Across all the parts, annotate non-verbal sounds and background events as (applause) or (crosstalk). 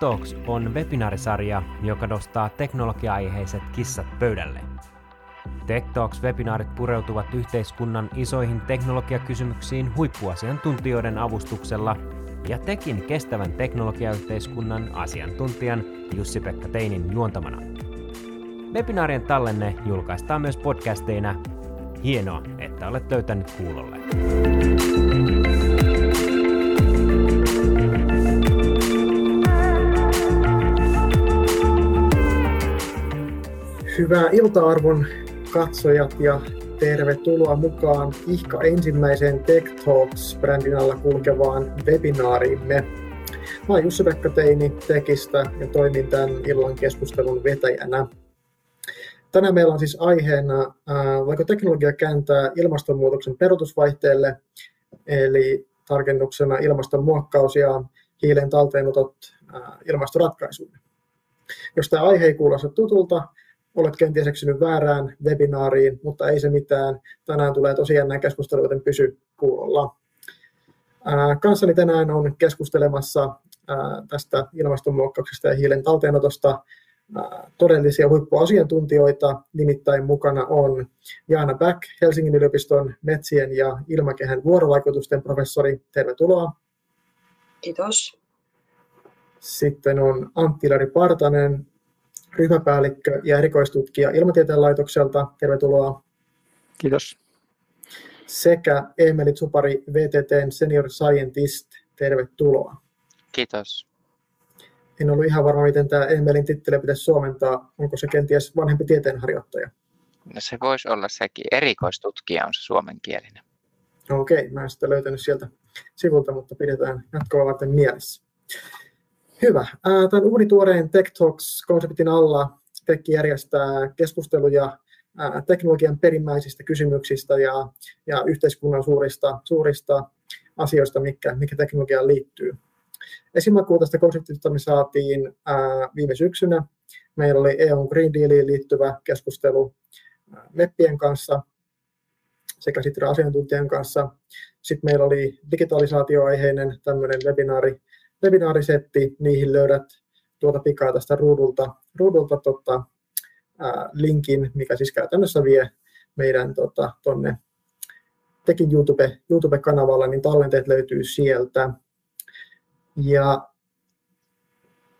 Talks on webinaarisarja, joka nostaa teknologia-aiheiset kissat pöydälle. Tech Talks-webinaarit pureutuvat yhteiskunnan isoihin teknologiakysymyksiin huippuasiantuntijoiden avustuksella ja tekin kestävän teknologiayhteiskunnan asiantuntijan Jussi-Pekka Teinin juontamana. Webinaarien tallenne julkaistaan myös podcasteina. Hienoa, että olet löytänyt kuulolle. Hyvää ilta-arvon katsojat ja tervetuloa mukaan ihka ensimmäiseen Tech Talks-brändin alla kulkevaan webinaariimme. Mä oon Jussi-Pekka Teini Tekistä ja toimin tämän illan keskustelun vetäjänä. Tänään meillä on siis aiheena, voiko teknologia kääntää ilmastonmuutoksen perutusvaihteelle, eli tarkennuksena ilmastonmuokkaus ja hiilen talteenotot ilmastoratkaisuille. Jos tämä aihe ei kuulosta tutulta, olet kenties eksynyt väärään webinaariin, mutta ei se mitään. Tänään tulee tosiaan näin keskustelu, joten pysy kuulolla. Kanssani tänään on keskustelemassa tästä ilmastonmuokkauksesta ja hiilen talteenotosta todellisia huippuasiantuntijoita. Nimittäin mukana on Jaana Back, Helsingin yliopiston metsien ja ilmakehän vuorovaikutusten professori. Tervetuloa. Kiitos. Sitten on Antti-Lari Partanen, ryhmäpäällikkö ja erikoistutkija Ilmatieteen laitokselta. Tervetuloa. Kiitos. Sekä Emeli Tsupari, VTTn senior scientist. Tervetuloa. Kiitos. En ollut ihan varma, miten tämä Emelin titteli pitäisi suomentaa. Onko se kenties vanhempi tieteenharjoittaja? No se voisi olla sekin. Erikoistutkija on se suomenkielinen. Okei, okay, mä en sitä löytänyt sieltä sivulta, mutta pidetään jatkoa varten mielessä. Hyvä. Tämän uunituoreen Tech Talks-konseptin alla Tekki järjestää keskusteluja teknologian perimmäisistä kysymyksistä ja, ja yhteiskunnan suurista, suurista asioista, mikä, mikä teknologiaan liittyy. Esimerkiksi tästä konseptista me saatiin ää, viime syksynä. Meillä oli EU Green Dealiin liittyvä keskustelu meppien kanssa sekä sitten asiantuntijan kanssa. Sitten meillä oli digitalisaatioaiheinen tämmöinen webinaari webinaarisetti, niihin löydät tuota pikaa tästä ruudulta, ruudulta tota, ää, linkin, mikä siis käytännössä vie meidän tota, tonne tekin YouTube, YouTube-kanavalla, niin tallenteet löytyy sieltä. Ja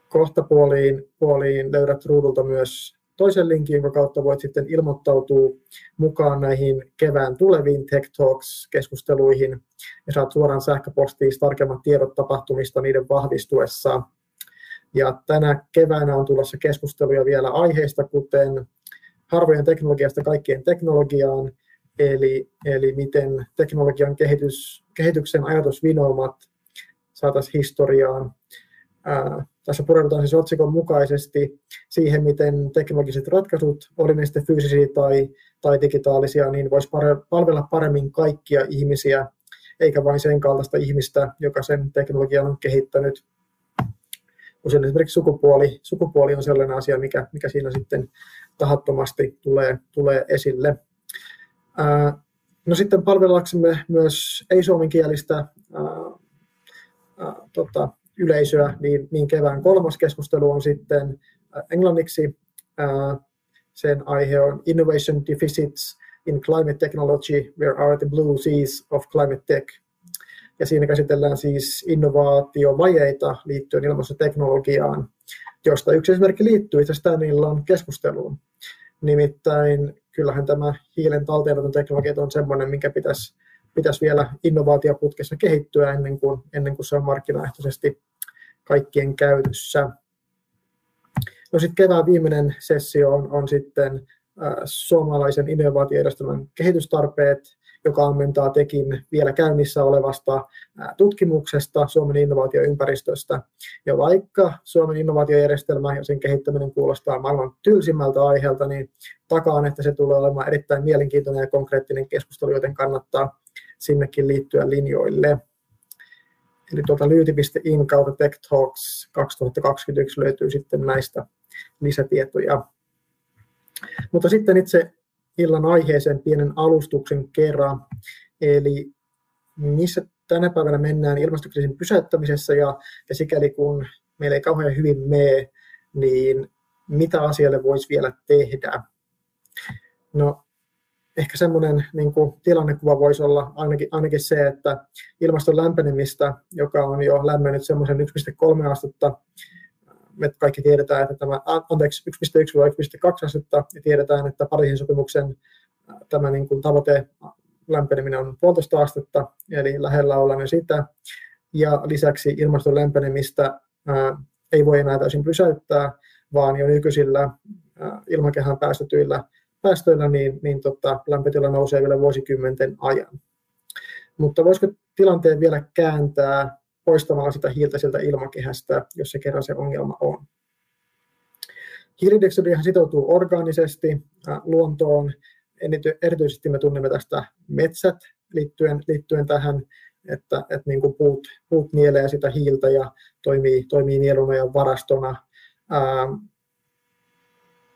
kohta puoliin, puoliin löydät ruudulta myös toisen linkin, jonka kautta voit sitten ilmoittautua mukaan näihin kevään tuleviin Tech Talks-keskusteluihin ja saat suoraan sähköpostiin tarkemmat tiedot tapahtumista niiden vahvistuessa. Ja tänä keväänä on tulossa keskusteluja vielä aiheista, kuten harvojen teknologiasta kaikkien teknologiaan, eli, eli miten teknologian kehitys, kehityksen ajatusvinoumat saataisiin historiaan, tässä pureudutaan siis otsikon mukaisesti siihen, miten teknologiset ratkaisut, oli ne sitten fyysisiä tai, tai digitaalisia, niin voisi palvella paremmin kaikkia ihmisiä, eikä vain sen kaltaista ihmistä, joka sen teknologian on kehittänyt. Usein esimerkiksi sukupuoli, sukupuoli on sellainen asia, mikä, mikä siinä sitten tahattomasti tulee, tulee esille. Ää, no sitten palvellaksemme myös ei-suomenkielistä ää, ää, tota, yleisöä, niin, niin kevään kolmas keskustelu on sitten äh, englanniksi. Äh, sen aihe on Innovation Deficits in Climate Technology, Where are the blue seas of climate tech? Ja siinä käsitellään siis innovaatiovajeita liittyen ilmastoteknologiaan, josta yksi esimerkki liittyy itse asiassa tämän illan keskusteluun. Nimittäin kyllähän tämä hiilen talteenoton teknologia on sellainen, minkä pitäisi pitäisi vielä innovaatioputkessa kehittyä ennen kuin, ennen kuin se on markkinaehtoisesti kaikkien käytössä. No sitten kevään viimeinen sessio on, on sitten äh, suomalaisen innovaatiojärjestelmän kehitystarpeet, joka ammentaa tekin vielä käynnissä olevasta tutkimuksesta Suomen innovaatioympäristöstä. Ja vaikka Suomen innovaatiojärjestelmä ja sen kehittäminen kuulostaa maailman tylsimmältä aiheelta, niin takaan, että se tulee olemaan erittäin mielenkiintoinen ja konkreettinen keskustelu, joten kannattaa sinnekin liittyä linjoille. Eli tuolta lyyti.in kautta Tech Talks 2021 löytyy sitten näistä lisätietoja. Mutta sitten itse illan aiheeseen pienen alustuksen kerran. Eli missä tänä päivänä mennään ilmastokriisin pysäyttämisessä ja, ja sikäli kun meillä ei kauhean hyvin mene, niin mitä asialle voisi vielä tehdä? No, ehkä semmoinen niin kuin, tilannekuva voisi olla ainakin, ainakin se, että ilmaston lämpenemistä, joka on jo lämmennyt semmoisen 1,3 astetta, me kaikki tiedetään, että tämä, anteeksi, 1,1 vai 1,2 astetta, ja tiedetään, että Pariisin sopimuksen tämä niin kuin, tavoite lämpeneminen on puolitoista astetta, eli lähellä ollaan jo sitä, ja lisäksi ilmaston lämpenemistä ää, ei voi enää täysin pysäyttää, vaan jo nykyisillä ää, ilmakehän päästetyillä päästöillä, niin, niin tota, lämpötila nousee vielä vuosikymmenten ajan. Mutta voisiko tilanteen vielä kääntää poistamalla sitä hiiltä sieltä ilmakehästä, jos se kerran se ongelma on? Hiilidioksidihan sitoutuu orgaanisesti luontoon. Erityisesti me tunnemme tästä metsät liittyen, liittyen tähän, että, että niin kuin puut, puut nielee sitä hiiltä ja toimii, toimii nieluna ja varastona.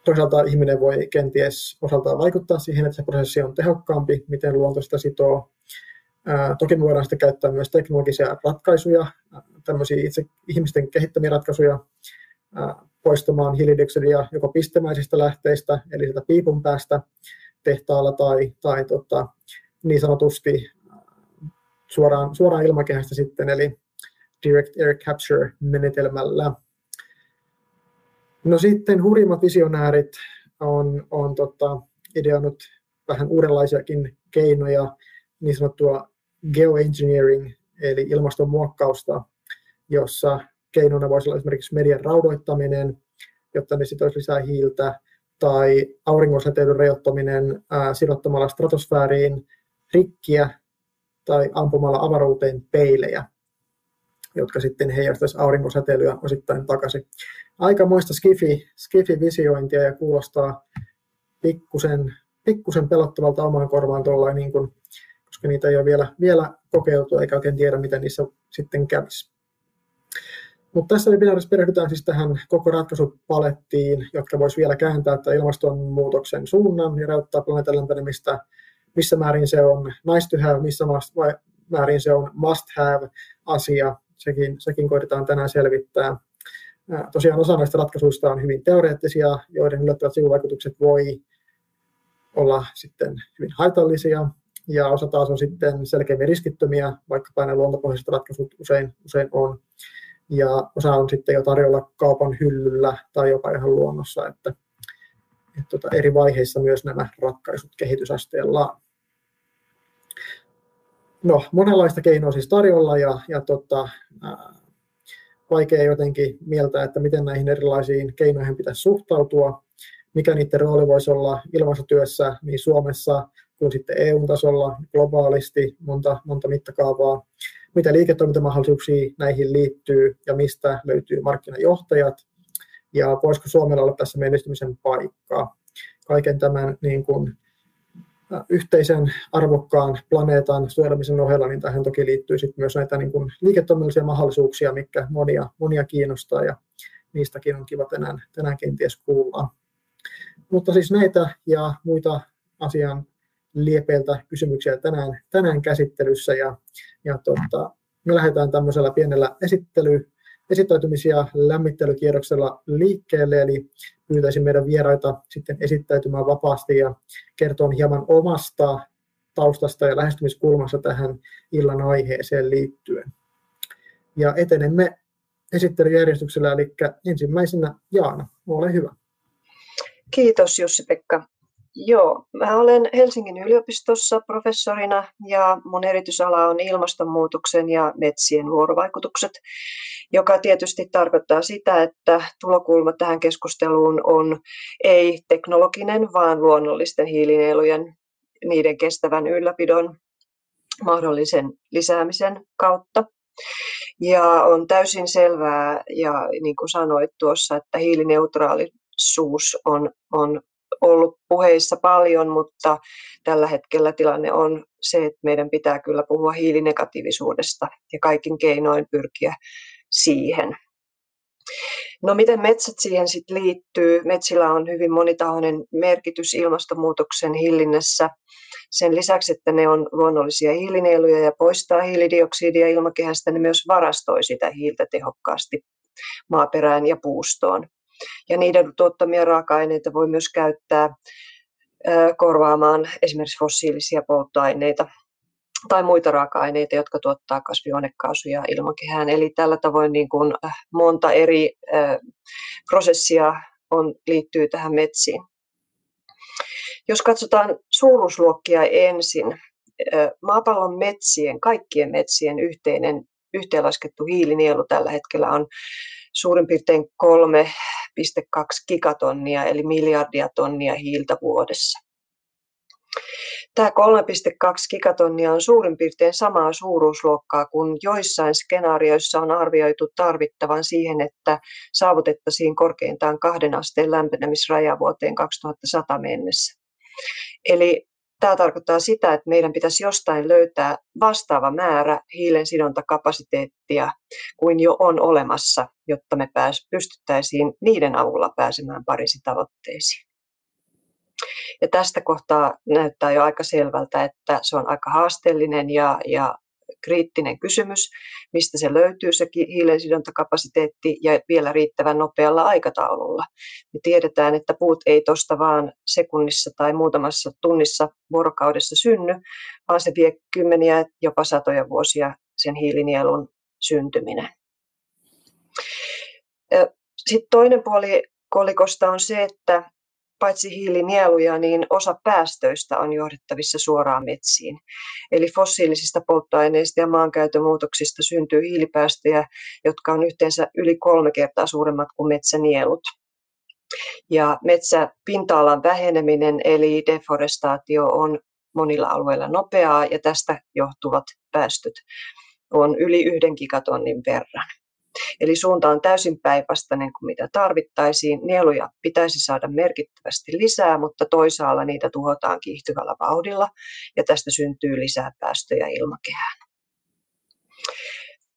Toisaalta ihminen voi kenties osaltaan vaikuttaa siihen, että se prosessi on tehokkaampi, miten luonto sitä sitoo. toki me voidaan sitten käyttää myös teknologisia ratkaisuja, tämmöisiä itse ihmisten kehittämiä ratkaisuja poistamaan hiilidioksidia joko pistemäisistä lähteistä, eli sitä piipun päästä tehtaalla tai, tai tota, niin sanotusti suoraan, suoraan ilmakehästä sitten, eli direct air capture menetelmällä. No sitten hurjimmat visionäärit on, on tota, ideannut vähän uudenlaisiakin keinoja, niin sanottua geoengineering, eli ilmastonmuokkausta, jossa keinona voisi olla esimerkiksi median raudoittaminen, jotta ne sitoisi lisää hiiltä, tai auringonsäteilyn rajoittaminen ää, sidottamalla stratosfääriin rikkiä tai ampumalla avaruuteen peilejä jotka sitten heijastaisi aurinkosäteilyä osittain takaisin. Aikamoista skifi, skifi-visiointia ja kuulostaa pikkusen, pikkusen pelottavalta omaan korvaan tuolla, niin kuin, koska niitä ei ole vielä, vielä kokeiltu eikä oikein tiedä, mitä niissä sitten kävisi. Mutta tässä webinaarissa perehdytään siis tähän koko ratkaisupalettiin, jotka voisi vielä kääntää että ilmastonmuutoksen suunnan ja rajoittaa planeetan lämpenemistä, missä määrin se on nice to have, missä määrin se on must have asia, sekin, sekin koitetaan tänään selvittää. Tosiaan osa näistä ratkaisuista on hyvin teoreettisia, joiden yllättävät sivuvaikutukset voi olla sitten hyvin haitallisia, ja osa taas on sitten selkeämmin riskittömiä, vaikka ne luontopohjaiset ratkaisut usein, usein on. Ja osa on sitten jo tarjolla kaupan hyllyllä tai jopa ihan luonnossa, että, että tota, eri vaiheissa myös nämä ratkaisut kehitysasteellaan no, monenlaista keinoa siis tarjolla ja, ja tota, vaikea jotenkin mieltää, että miten näihin erilaisiin keinoihin pitäisi suhtautua, mikä niiden rooli voisi olla ilmastotyössä niin Suomessa kuin sitten EU-tasolla globaalisti, monta, monta mittakaavaa, mitä liiketoimintamahdollisuuksia näihin liittyy ja mistä löytyy markkinajohtajat ja voisiko Suomella olla tässä menestymisen paikkaa. Kaiken tämän niin kuin, yhteisen arvokkaan planeetan suojelemisen ohella, niin tähän toki liittyy sitten myös näitä niin liiketoiminnallisia mahdollisuuksia, mikä monia, monia kiinnostaa ja niistäkin on kiva tänään, tänään kenties kuulla. Mutta siis näitä ja muita asian liepeiltä kysymyksiä tänään, tänään käsittelyssä ja, ja tota, me lähdetään tämmöisellä pienellä esittely, esittäytymisiä lämmittelykierroksella liikkeelle, eli pyytäisin meidän vieraita sitten esittäytymään vapaasti ja kertoa hieman omasta taustasta ja lähestymiskulmasta tähän illan aiheeseen liittyen. Ja etenemme esittelyjärjestyksellä, eli ensimmäisenä Jaana, ole hyvä. Kiitos Jussi-Pekka. Joo, mä olen Helsingin yliopistossa professorina ja mun erityisala on ilmastonmuutoksen ja metsien vuorovaikutukset, joka tietysti tarkoittaa sitä, että tulokulma tähän keskusteluun on ei teknologinen, vaan luonnollisten hiilinielujen, niiden kestävän ylläpidon mahdollisen lisäämisen kautta. Ja on täysin selvää, ja niin kuin sanoit tuossa, että hiilineutraalisuus on, on ollut puheissa paljon, mutta tällä hetkellä tilanne on se, että meidän pitää kyllä puhua hiilinegatiivisuudesta ja kaikin keinoin pyrkiä siihen. No miten metsät siihen sitten liittyy? Metsillä on hyvin monitahoinen merkitys ilmastonmuutoksen hillinnässä. Sen lisäksi, että ne on luonnollisia hiilinieluja ja poistaa hiilidioksidia ilmakehästä, ne myös varastoi sitä hiiltä tehokkaasti maaperään ja puustoon. Ja niiden tuottamia raaka-aineita voi myös käyttää korvaamaan esimerkiksi fossiilisia polttoaineita tai muita raaka-aineita, jotka tuottaa kasvihuonekaasuja ilmakehään. Eli tällä tavoin niin kuin monta eri prosessia on, liittyy tähän metsiin. Jos katsotaan suuruusluokkia ensin, maapallon metsien, kaikkien metsien yhteinen yhteenlaskettu hiilinielu tällä hetkellä on suurin piirtein 3,2 gigatonnia eli miljardia tonnia hiiltä vuodessa. Tämä 3,2 gigatonnia on suurin piirtein samaa suuruusluokkaa kuin joissain skenaarioissa on arvioitu tarvittavan siihen, että saavutettaisiin korkeintaan kahden asteen lämpenemisraja vuoteen 2100 mennessä. Eli Tämä tarkoittaa sitä, että meidän pitäisi jostain löytää vastaava määrä hiilen sidontakapasiteettia kuin jo on olemassa, jotta me pystyttäisiin niiden avulla pääsemään Pariisin tavoitteisiin. Ja tästä kohtaa näyttää jo aika selvältä, että se on aika haasteellinen ja, ja kriittinen kysymys, mistä se löytyy se hiilensidontakapasiteetti ja vielä riittävän nopealla aikataululla. Me tiedetään, että puut ei tuosta vaan sekunnissa tai muutamassa tunnissa vuorokaudessa synny, vaan se vie kymmeniä, jopa satoja vuosia sen hiilinielun syntyminen. Sitten toinen puoli kolikosta on se, että paitsi hiilinieluja, niin osa päästöistä on johdettavissa suoraan metsiin. Eli fossiilisista polttoaineista ja maankäytön muutoksista syntyy hiilipäästöjä, jotka on yhteensä yli kolme kertaa suuremmat kuin metsänielut. Ja metsäpinta-alan väheneminen eli deforestaatio on monilla alueilla nopeaa ja tästä johtuvat päästöt on yli yhden gigatonnin verran. Eli suunta on täysin päinvastainen kuin mitä tarvittaisiin. Nieluja pitäisi saada merkittävästi lisää, mutta toisaalla niitä tuhotaan kiihtyvällä vauhdilla ja tästä syntyy lisää päästöjä ilmakehään.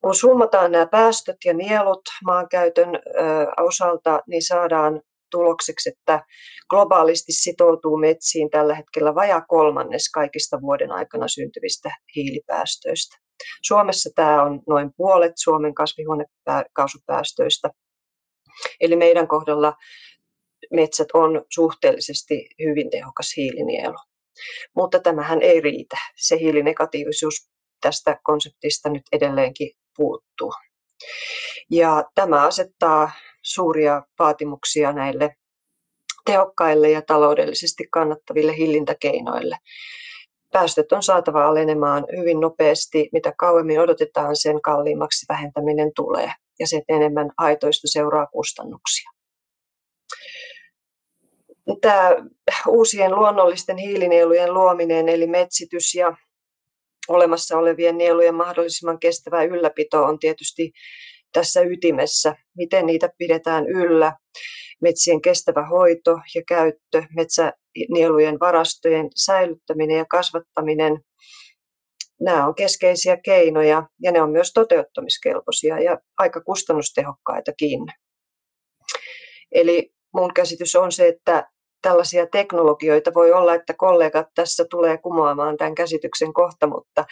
Kun summataan nämä päästöt ja nielut maankäytön osalta, niin saadaan tulokseksi, että globaalisti sitoutuu metsiin tällä hetkellä vajaa kolmannes kaikista vuoden aikana syntyvistä hiilipäästöistä. Suomessa tämä on noin puolet Suomen kasvihuonekaasupäästöistä. Eli meidän kohdalla metsät on suhteellisesti hyvin tehokas hiilinielu. Mutta tämähän ei riitä. Se hiilinegatiivisuus tästä konseptista nyt edelleenkin puuttuu. Ja tämä asettaa suuria vaatimuksia näille tehokkaille ja taloudellisesti kannattaville hillintäkeinoille päästöt on saatava alenemaan hyvin nopeasti. Mitä kauemmin odotetaan, sen kalliimmaksi vähentäminen tulee ja sen enemmän haitoista seuraa kustannuksia. Tämä uusien luonnollisten hiilinielujen luominen, eli metsitys ja olemassa olevien nielujen mahdollisimman kestävä ylläpito on tietysti tässä ytimessä, miten niitä pidetään yllä, metsien kestävä hoito ja käyttö, metsänielujen varastojen säilyttäminen ja kasvattaminen, nämä on keskeisiä keinoja ja ne on myös toteuttamiskelpoisia ja aika kustannustehokkaitakin. Eli mun käsitys on se, että tällaisia teknologioita. Voi olla, että kollegat tässä tulee kumoamaan tämän käsityksen kohta, mutta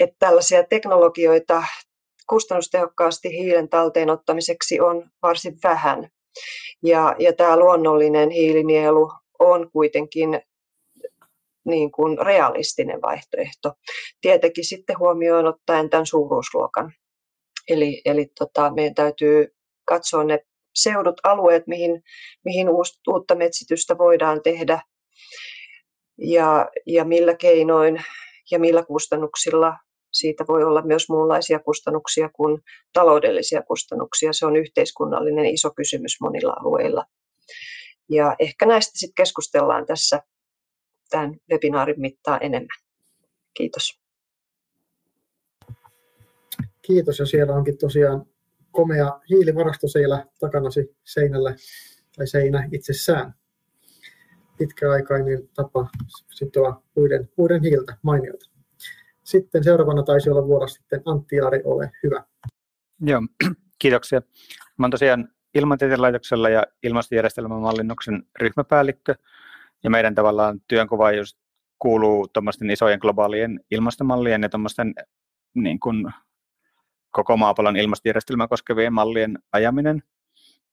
että tällaisia teknologioita kustannustehokkaasti hiilen talteenottamiseksi on varsin vähän. Ja, ja tämä luonnollinen hiilinielu on kuitenkin niin kuin realistinen vaihtoehto. Tietenkin sitten huomioon ottaen tämän suuruusluokan. Eli, eli tota, meidän täytyy katsoa ne seudut, alueet, mihin, mihin uutta metsitystä voidaan tehdä ja, ja millä keinoin ja millä kustannuksilla siitä voi olla myös muunlaisia kustannuksia kuin taloudellisia kustannuksia. Se on yhteiskunnallinen iso kysymys monilla alueilla. Ja ehkä näistä sitten keskustellaan tässä tämän webinaarin mittaan enemmän. Kiitos. Kiitos ja siellä onkin tosiaan komea hiilivarasto siellä takanasi seinällä tai seinä itsessään. Pitkäaikainen tapa sitoa puiden, puiden hiiltä mainiota. Sitten seuraavana taisi olla vuorossa sitten Antti Jaari, ole hyvä. Joo, (clears throat) kiitoksia. Mä olen tosiaan Ilmatieteen laitoksella ja ilmastojärjestelmän mallinnuksen ryhmäpäällikkö. Ja meidän tavallaan työnkuva just kuuluu tuommoisten isojen globaalien ilmastomallien ja tuommoisten niin kuin koko maapallon ilmastojärjestelmää koskevien mallien ajaminen.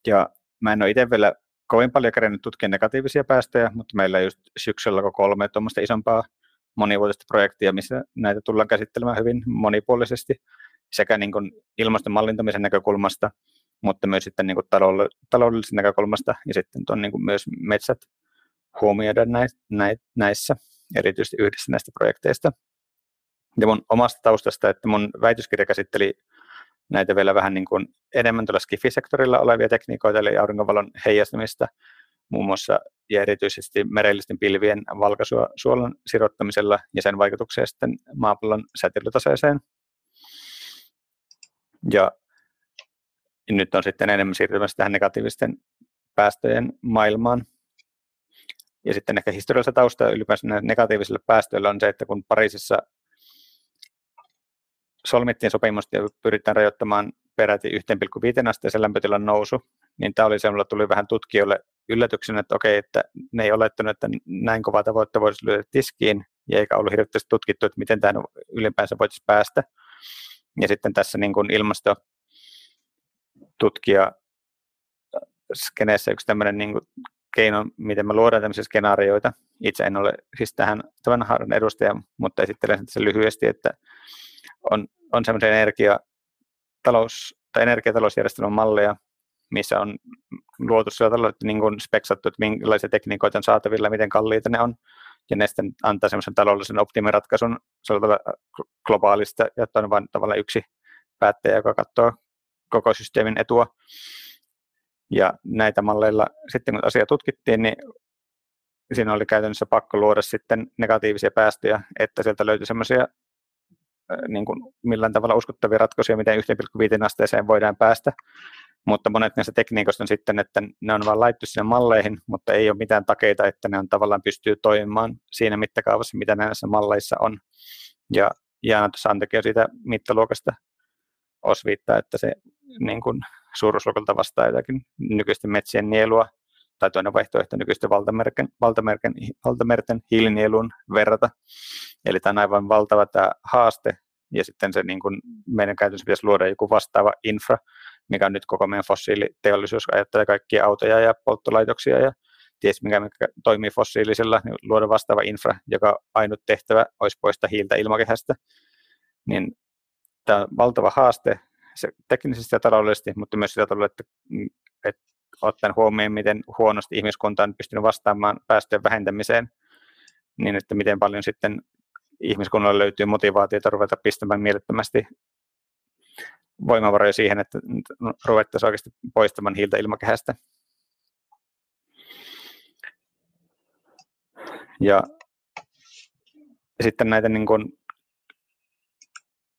Ja mä en ole itse vielä kovin paljon kerennyt tutkia negatiivisia päästöjä, mutta meillä just syksyllä kolme tuommoista isompaa monivuotista projektia, missä näitä tullaan käsittelemään hyvin monipuolisesti sekä niin kuin ilmaston mallintamisen näkökulmasta, mutta myös sitten niin kuin taloudellisesta näkökulmasta ja sitten tuon niin kuin myös metsät huomioida näissä, erityisesti yhdessä näistä projekteista. Ja mun omasta taustasta, että mun väitöskirja käsitteli näitä vielä vähän niin kuin enemmän tuolla skifisektorilla olevia tekniikoita, eli aurinkovalon heijastamista muun muassa ja erityisesti merellisten pilvien valkaisua suolan sirottamisella ja sen vaikutuksia sitten maapallon säteilytaseeseen. Ja nyt on sitten enemmän siirtymässä tähän negatiivisten päästöjen maailmaan. Ja sitten ehkä historiallista taustaa ylipäänsä negatiivisille päästöille on se, että kun Pariisissa solmittiin sopimusta ja pyritään rajoittamaan peräti 1,5 asteeseen lämpötilan nousu, niin tämä oli semmoilla tuli vähän tutkijoille yllätyksenä, että okei, että ne ei olettanut, että näin kova tavoitte voisi lyödä tiskiin, ja eikä ollut hirveästi tutkittu, että miten tämä ylipäänsä voitaisiin päästä. Ja sitten tässä niin kuin ilmastotutkija skeneessä yksi tämmöinen niin kuin keino, miten me luodaan tämmöisiä skenaarioita. Itse en ole siis tähän tämän haaran edustaja, mutta esittelen sen lyhyesti, että on, on semmoisia energia, talous, tai energiatalousjärjestelmän malleja, missä on luotu sillä tavalla, että niin speksattu, että minkälaisia tekniikoita on saatavilla, miten kalliita ne on, ja ne sitten antaa semmoisen taloudellisen optimiratkaisun globaalista, että on vain tavallaan yksi päättäjä, joka katsoo koko systeemin etua. Ja näitä malleilla sitten kun asia tutkittiin, niin siinä oli käytännössä pakko luoda sitten negatiivisia päästöjä, että sieltä löytyi semmoisia niin kuin millään tavalla uskottavia ratkaisuja, miten 1,5 asteeseen voidaan päästä. Mutta monet näistä tekniikoista on sitten, että ne on vain laittu sinne malleihin, mutta ei ole mitään takeita, että ne on tavallaan pystyy toimimaan siinä mittakaavassa, mitä näissä malleissa on. Ja Jaana tuossa Antekin siitä mittaluokasta osviittaa, että se niin kuin suuruusluokalta vastaa jotakin nykyisten metsien nielua, tai toinen vaihtoehto nykyisten valtamerken, valtamerken, valtamerten hiilinieluun verrata. Eli tämä on aivan valtava tämä haaste, ja sitten se niin kuin meidän käytännössä pitäisi luoda joku vastaava infra, mikä on nyt koko meidän fossiiliteollisuus, ajattelee kaikkia autoja ja polttolaitoksia ja ties mikä, mikä toimii fossiilisella, niin luoda vastaava infra, joka ainut tehtävä olisi poistaa hiiltä ilmakehästä. Niin tämä on valtava haaste se teknisesti ja taloudellisesti, mutta myös sitä tavalla, että, että ottaen huomioon, miten huonosti ihmiskunta on pystynyt vastaamaan päästöjen vähentämiseen, niin että miten paljon sitten ihmiskunnalle löytyy motivaatiota ruveta pistämään mielettömästi voimavaroja siihen, että ruvettaisiin oikeasti poistamaan hiiltä ilmakehästä. Ja sitten näitä niin kuin,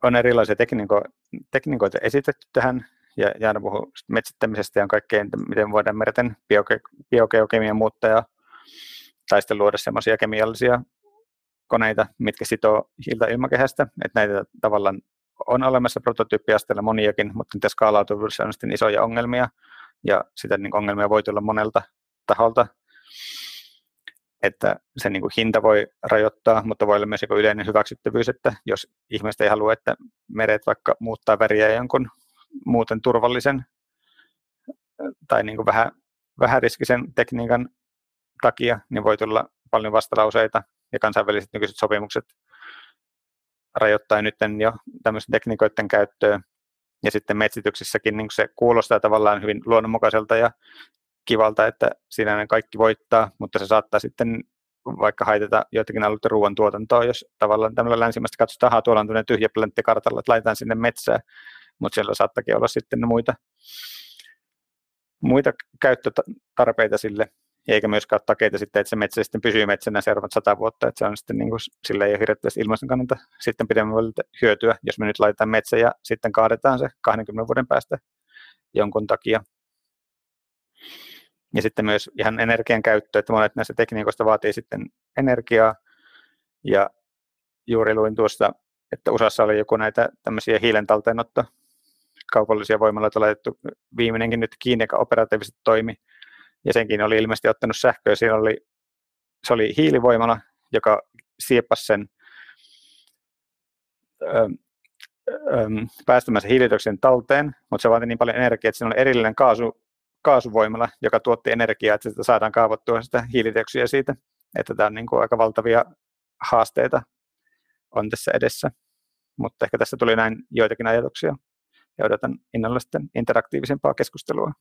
on erilaisia tekniiko- tekniikoita esitetty tähän, ja Jaana puhuu metsittämisestä ja kaikkeen, miten voidaan merten bioke- biogeokemia muuttaa ja tai sitten luoda semmoisia kemiallisia koneita, mitkä sitoo hiiltä ilmakehästä, että näitä tavallaan on olemassa prototyyppiasteella moniakin, mutta niitä skaalautuvuudessa on sitten isoja ongelmia, ja sitä niin ongelmia voi tulla monelta taholta, että se niin kuin hinta voi rajoittaa, mutta voi olla myös joku yleinen hyväksyttävyys, että jos ihmiset ei halua, että meret vaikka muuttaa väriä jonkun muuten turvallisen tai niin kuin vähän, vähän riskisen tekniikan takia, niin voi tulla paljon vastalauseita ja kansainväliset nykyiset sopimukset rajoittaa nyt jo tämmöisen tekniikoiden käyttöä. Ja sitten metsityksessäkin niin se kuulostaa tavallaan hyvin luonnonmukaiselta ja kivalta, että siinä ne kaikki voittaa, mutta se saattaa sitten vaikka haitata joitakin alueiden ruoantuotantoa, jos tavallaan tämmöllä länsimästä katsotaan, että tuolla on tämmöinen tyhjä plantti kartalla, että laitetaan sinne metsää, mutta siellä saattakin olla sitten muita, muita käyttötarpeita sille eikä myöskään ole takeita sitten, että se metsä sitten pysyy metsänä seuraavat sata vuotta, että se on sitten niin kuin, sillä ei ole hirveästi ilmaston kannalta sitten pidemmän hyötyä, jos me nyt laitetaan metsä ja sitten kaadetaan se 20 vuoden päästä jonkun takia. Ja sitten myös ihan energian käyttö, että monet näistä tekniikoista vaatii sitten energiaa. Ja juuri luin tuosta, että USAssa oli joku näitä tämmöisiä hiilen talteenotto kaupallisia voimaloita laitettu viimeinenkin nyt kiinni, joka operatiivisesti toimi ja senkin oli ilmeisesti ottanut sähköä. Siinä oli, se oli hiilivoimala, joka sieppasi sen ö, päästämässä hiilidioksidin talteen, mutta se vaatii niin paljon energiaa, että siinä on erillinen kaasu, kaasuvoimala, joka tuotti energiaa, että sitä saadaan kaavoittua sitä hiilidioksidia siitä. Että tämä on niin kuin aika valtavia haasteita on tässä edessä. Mutta ehkä tässä tuli näin joitakin ajatuksia ja odotan innolla sitten interaktiivisempaa keskustelua.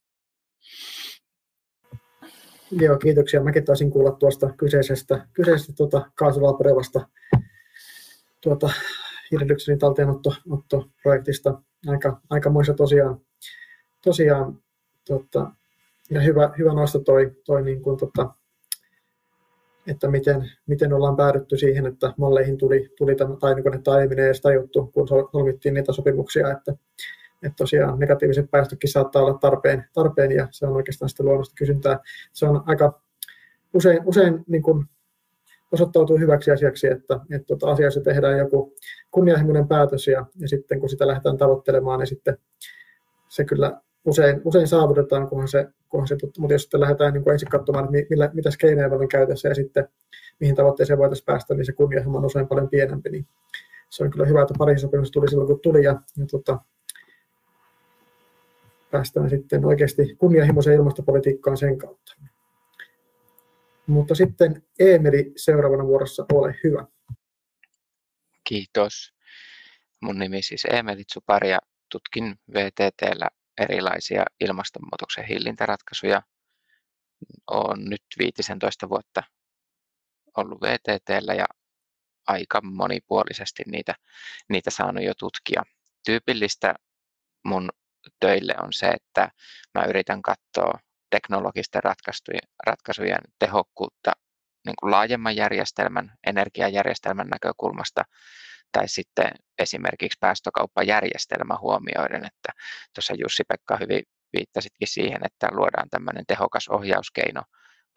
Joo, kiitoksia. Mäkin taisin kuulla tuosta kyseisestä, kyseisestä tuota, kaasulaborevasta tuota, hiilidioksidin talteenottoprojektista. Aika, aikamoisa tosiaan, tosiaan tota, ja hyvä, hyvä nosto toi, toi niin kuin, tota, että miten, miten ollaan päädytty siihen, että malleihin tuli, tuli tämä, tai niin kuin, että aiemmin ei edes tajuttu, kun solmittiin niitä sopimuksia, että, että tosiaan negatiiviset päästötkin saattaa olla tarpeen, tarpeen ja se on oikeastaan sitä luonnosta kysyntää. Se on aika usein, usein niin kuin osoittautuu hyväksi asiaksi, että, että tuota, asiassa tehdään joku kunnianhimoinen päätös ja, ja sitten kun sitä lähdetään tavoittelemaan, niin sitten se kyllä usein, usein saavutetaan, kunhan se, kunhan se tuttu, mutta jos sitten lähdetään niin kuin ensin katsomaan, että millä, mitä keinoja on käytössä ja sitten mihin tavoitteeseen voitaisiin päästä, niin se kunnianhimo on usein paljon pienempi. Niin se on kyllä hyvä, että Pariisin sopimus tuli silloin, kun tuli ja, ja tota, päästään sitten oikeasti kunnianhimoiseen ilmastopolitiikkaan sen kautta. Mutta sitten Eemeli seuraavana vuorossa, ole hyvä. Kiitos. Mun nimi siis Eemeli Tsupar ja tutkin VTTllä erilaisia ilmastonmuutoksen hillintäratkaisuja. Olen nyt 15 vuotta ollut VTTllä ja aika monipuolisesti niitä, niitä saanut jo tutkia. Tyypillistä mun töille on se, että mä yritän katsoa teknologisten ratkaisujen, tehokkuutta niin kuin laajemman järjestelmän, energiajärjestelmän näkökulmasta tai sitten esimerkiksi päästökauppajärjestelmä huomioiden, että tuossa Jussi-Pekka hyvin viittasitkin siihen, että luodaan tämmöinen tehokas ohjauskeino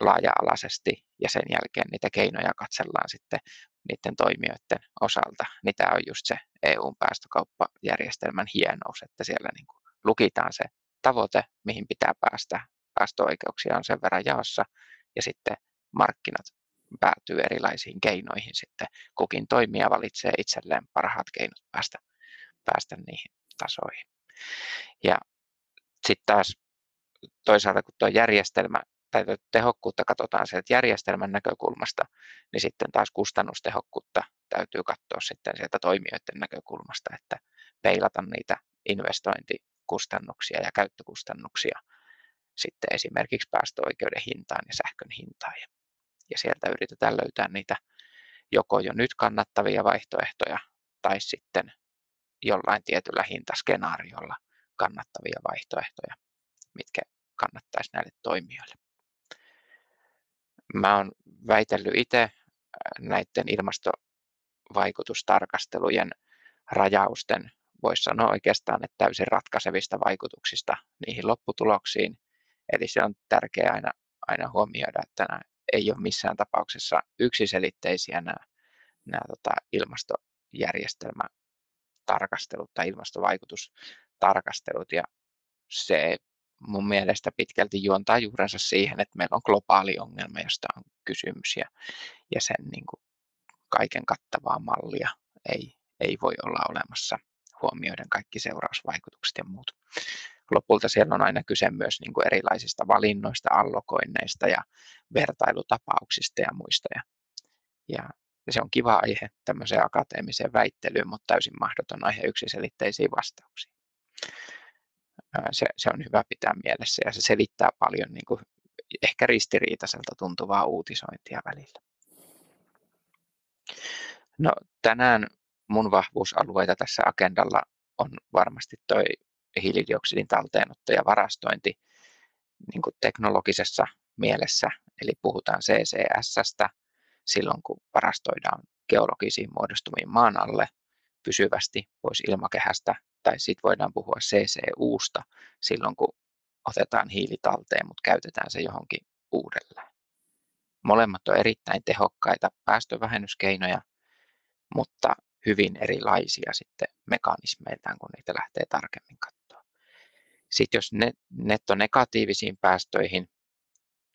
laaja-alaisesti ja sen jälkeen niitä keinoja katsellaan sitten niiden toimijoiden osalta. Niin tämä on just se EUn päästökauppajärjestelmän hienous, että siellä niin kuin lukitaan se tavoite, mihin pitää päästä, päästöoikeuksia on sen verran jaossa ja sitten markkinat päätyy erilaisiin keinoihin sitten. Kukin toimija valitsee itselleen parhaat keinot päästä, päästä niihin tasoihin. Ja sitten taas toisaalta kun tuo järjestelmä tai tehokkuutta katsotaan sieltä järjestelmän näkökulmasta, niin sitten taas kustannustehokkuutta täytyy katsoa sitten sieltä toimijoiden näkökulmasta, että peilata niitä investointikustannuksia ja käyttökustannuksia sitten esimerkiksi päästöoikeuden hintaan ja sähkön hintaan. Ja, ja sieltä yritetään löytää niitä joko jo nyt kannattavia vaihtoehtoja tai sitten jollain tietyllä hintaskenaariolla kannattavia vaihtoehtoja, mitkä kannattaisi näille toimijoille. Mä oon väitellyt itse äh, näiden ilmastovaikutustarkastelujen rajausten, voisi sanoa oikeastaan, että täysin ratkaisevista vaikutuksista niihin lopputuloksiin. Eli se on tärkeää aina, aina huomioida, että nämä ei ole missään tapauksessa yksiselitteisiä nämä, nämä tota, ilmastojärjestelmätarkastelut tai ilmastovaikutustarkastelut. Ja se mun mielestä pitkälti juontaa juurensa siihen, että meillä on globaali ongelma, josta on kysymys. Ja, ja sen niin kuin kaiken kattavaa mallia ei, ei voi olla olemassa huomioiden kaikki seurausvaikutukset ja muut lopulta siellä on aina kyse myös niin kuin erilaisista valinnoista, allokoinneista ja vertailutapauksista ja muista. Ja, ja se on kiva aihe tämmöiseen akateemiseen väittelyyn, mutta täysin mahdoton aihe yksiselitteisiin vastauksiin. Se, se on hyvä pitää mielessä ja se selittää paljon niin kuin ehkä ristiriitaiselta tuntuvaa uutisointia välillä. No, tänään mun vahvuusalueita tässä agendalla on varmasti toi hiilidioksidin talteenotto ja varastointi niin kuin teknologisessa mielessä, eli puhutaan CCSstä silloin, kun varastoidaan geologisiin muodostumiin maan alle pysyvästi pois ilmakehästä, tai sitten voidaan puhua CCUsta silloin, kun otetaan hiili talteen, mutta käytetään se johonkin uudelleen. Molemmat on erittäin tehokkaita päästövähennyskeinoja, mutta hyvin erilaisia sitten mekanismeiltaan, kun niitä lähtee tarkemmin katsomaan. Sitten jos netto negatiivisiin päästöihin,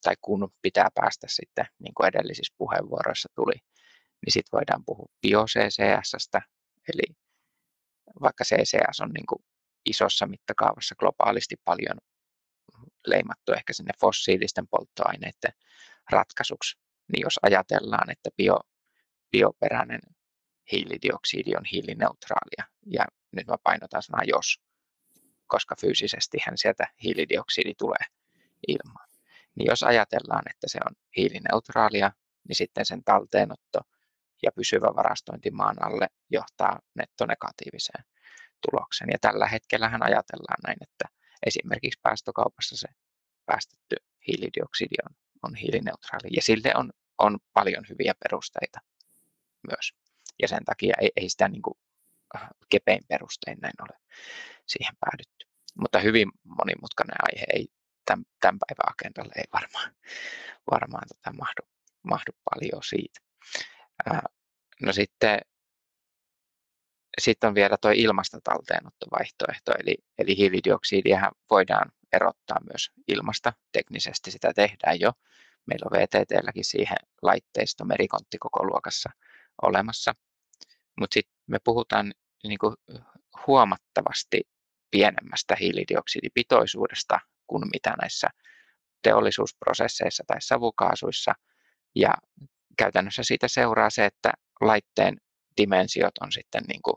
tai kun pitää päästä sitten, niin kuin edellisissä puheenvuoroissa tuli, niin sitten voidaan puhua bio-CCSstä, eli vaikka CCS on niin kuin isossa mittakaavassa globaalisti paljon leimattu ehkä sinne fossiilisten polttoaineiden ratkaisuksi, niin jos ajatellaan, että bio, bioperäinen hiilidioksidi on hiilineutraalia, ja nyt mä painotan sanaa jos, koska fyysisesti hän sieltä hiilidioksidi tulee ilmaan. Niin jos ajatellaan, että se on hiilineutraalia, niin sitten sen talteenotto ja pysyvä varastointi maan alle johtaa nettonegatiiviseen tulokseen. Ja tällä hetkellä hän ajatellaan näin, että esimerkiksi päästökaupassa se päästetty hiilidioksidi on, on hiilineutraali. Ja sille on, on paljon hyviä perusteita myös. Ja sen takia ei, ei sitä niin kuin äh, kepein perustein näin ole siihen päädytty. Mutta hyvin monimutkainen aihe ei tämän, tämän päivän agendalle ei varmaan, varmaan tota mahdu, mahdu paljon siitä. Äh, no sitten sitten on vielä tuo ilmasta talteenottovaihtoehto, eli, eli hiilidioksidia voidaan erottaa myös ilmasta. Teknisesti sitä tehdään jo. Meillä on VTTlläkin siihen laitteisto merikontti koko luokassa olemassa. Mutta sitten me puhutaan niin kuin huomattavasti pienemmästä hiilidioksidipitoisuudesta kuin mitä näissä teollisuusprosesseissa tai savukaasuissa. Ja käytännössä siitä seuraa se, että laitteen dimensiot on sitten niin kuin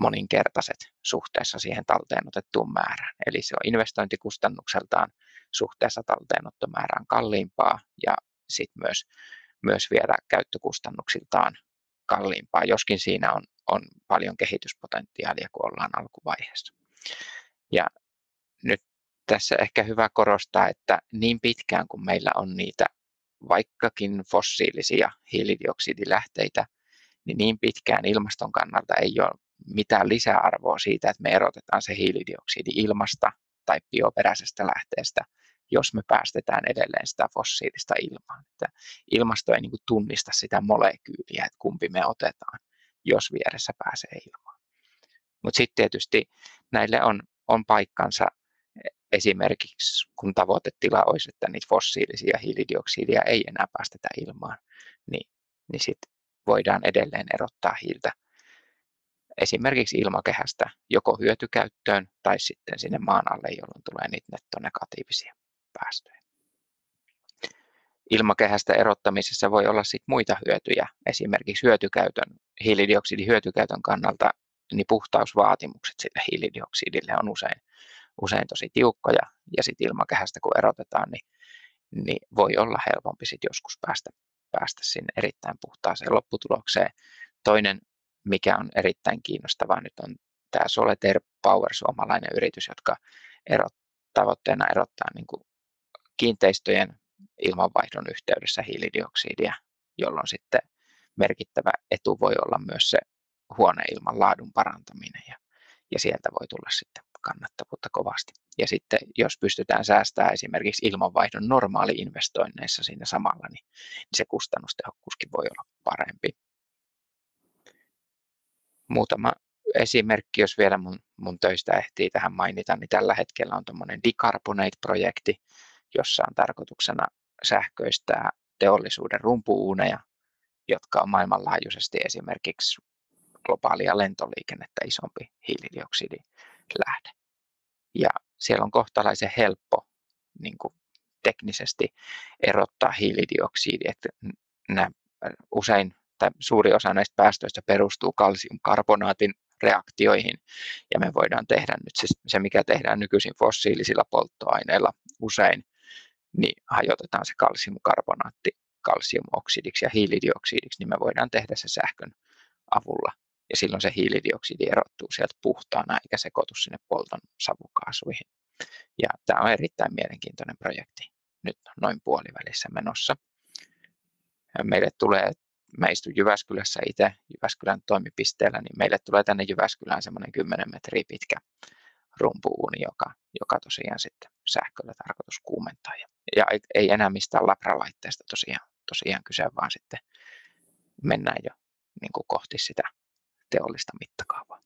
moninkertaiset suhteessa siihen talteenotettuun määrään. Eli se on investointikustannukseltaan suhteessa talteenottomäärään kalliimpaa ja sitten myös, myös vielä käyttökustannuksiltaan kalliimpaa, joskin siinä on, on paljon kehityspotentiaalia, kun ollaan alkuvaiheessa. Ja nyt tässä ehkä hyvä korostaa, että niin pitkään kuin meillä on niitä vaikkakin fossiilisia hiilidioksidilähteitä, niin niin pitkään ilmaston kannalta ei ole mitään lisäarvoa siitä, että me erotetaan se hiilidioksidi ilmasta tai bioperäisestä lähteestä, jos me päästetään edelleen sitä fossiilista ilmaan. Että ilmasto ei niin tunnista sitä molekyyliä, että kumpi me otetaan, jos vieressä pääsee ilmaan. Mutta sitten tietysti näille on, on paikkansa esimerkiksi, kun tavoitetila olisi, että niitä fossiilisia hiilidioksidia ei enää päästetä ilmaan, niin, niin sitten voidaan edelleen erottaa hiiltä esimerkiksi ilmakehästä joko hyötykäyttöön tai sitten sinne maan alle, jolloin tulee niitä nettonegatiivisia päästöjä. Ilmakehästä erottamisessa voi olla sitten muita hyötyjä, esimerkiksi hyötykäytön, hiilidioksidihyötykäytön kannalta niin puhtausvaatimukset sille hiilidioksidille on usein, usein tosi tiukkoja ja sitten ilmakehästä kun erotetaan, niin, niin voi olla helpompi sitten joskus päästä, päästä sinne erittäin puhtaaseen lopputulokseen. Toinen mikä on erittäin kiinnostavaa nyt on tämä Solitaire Power, suomalainen yritys, jotka erot, tavoitteena erottaa niin kuin kiinteistöjen ilmanvaihdon yhteydessä hiilidioksidia, jolloin sitten merkittävä etu voi olla myös se huoneilman laadun parantaminen ja, ja sieltä voi tulla sitten kannattavuutta kovasti. Ja sitten jos pystytään säästämään esimerkiksi ilmanvaihdon normaali-investoinneissa siinä samalla, niin, niin se kustannustehokkuuskin voi olla parempi muutama esimerkki, jos vielä mun, mun töistä ehtii tähän mainita, niin tällä hetkellä on tuommoinen Decarbonate-projekti, jossa on tarkoituksena sähköistää teollisuuden rumpuuneja, jotka on maailmanlaajuisesti esimerkiksi globaalia lentoliikennettä isompi hiilidioksidilähde. Ja siellä on kohtalaisen helppo niin kuin teknisesti erottaa hiilidioksidi, että nämä usein tai suuri osa näistä päästöistä perustuu kalsiumkarbonaatin reaktioihin, ja me voidaan tehdä nyt se, se mikä tehdään nykyisin fossiilisilla polttoaineilla usein, niin hajotetaan se kalsiumkarbonaatti kalsiumoksidiksi ja hiilidioksidiksi, niin me voidaan tehdä se sähkön avulla. Ja silloin se hiilidioksidi erottuu sieltä puhtaana eikä sekoitu sinne polton savukaasuihin. Ja tämä on erittäin mielenkiintoinen projekti nyt noin puolivälissä menossa. Meille tulee mä istun Jyväskylässä itse Jyväskylän toimipisteellä, niin meille tulee tänne Jyväskylään semmoinen 10 metriä pitkä rumpuuni, joka, joka tosiaan sitten sähköllä tarkoitus kuumentaa. Ja, ja ei enää mistään labralaitteesta tosiaan, tosiaan kyse, vaan sitten mennään jo niin kuin kohti sitä teollista mittakaavaa.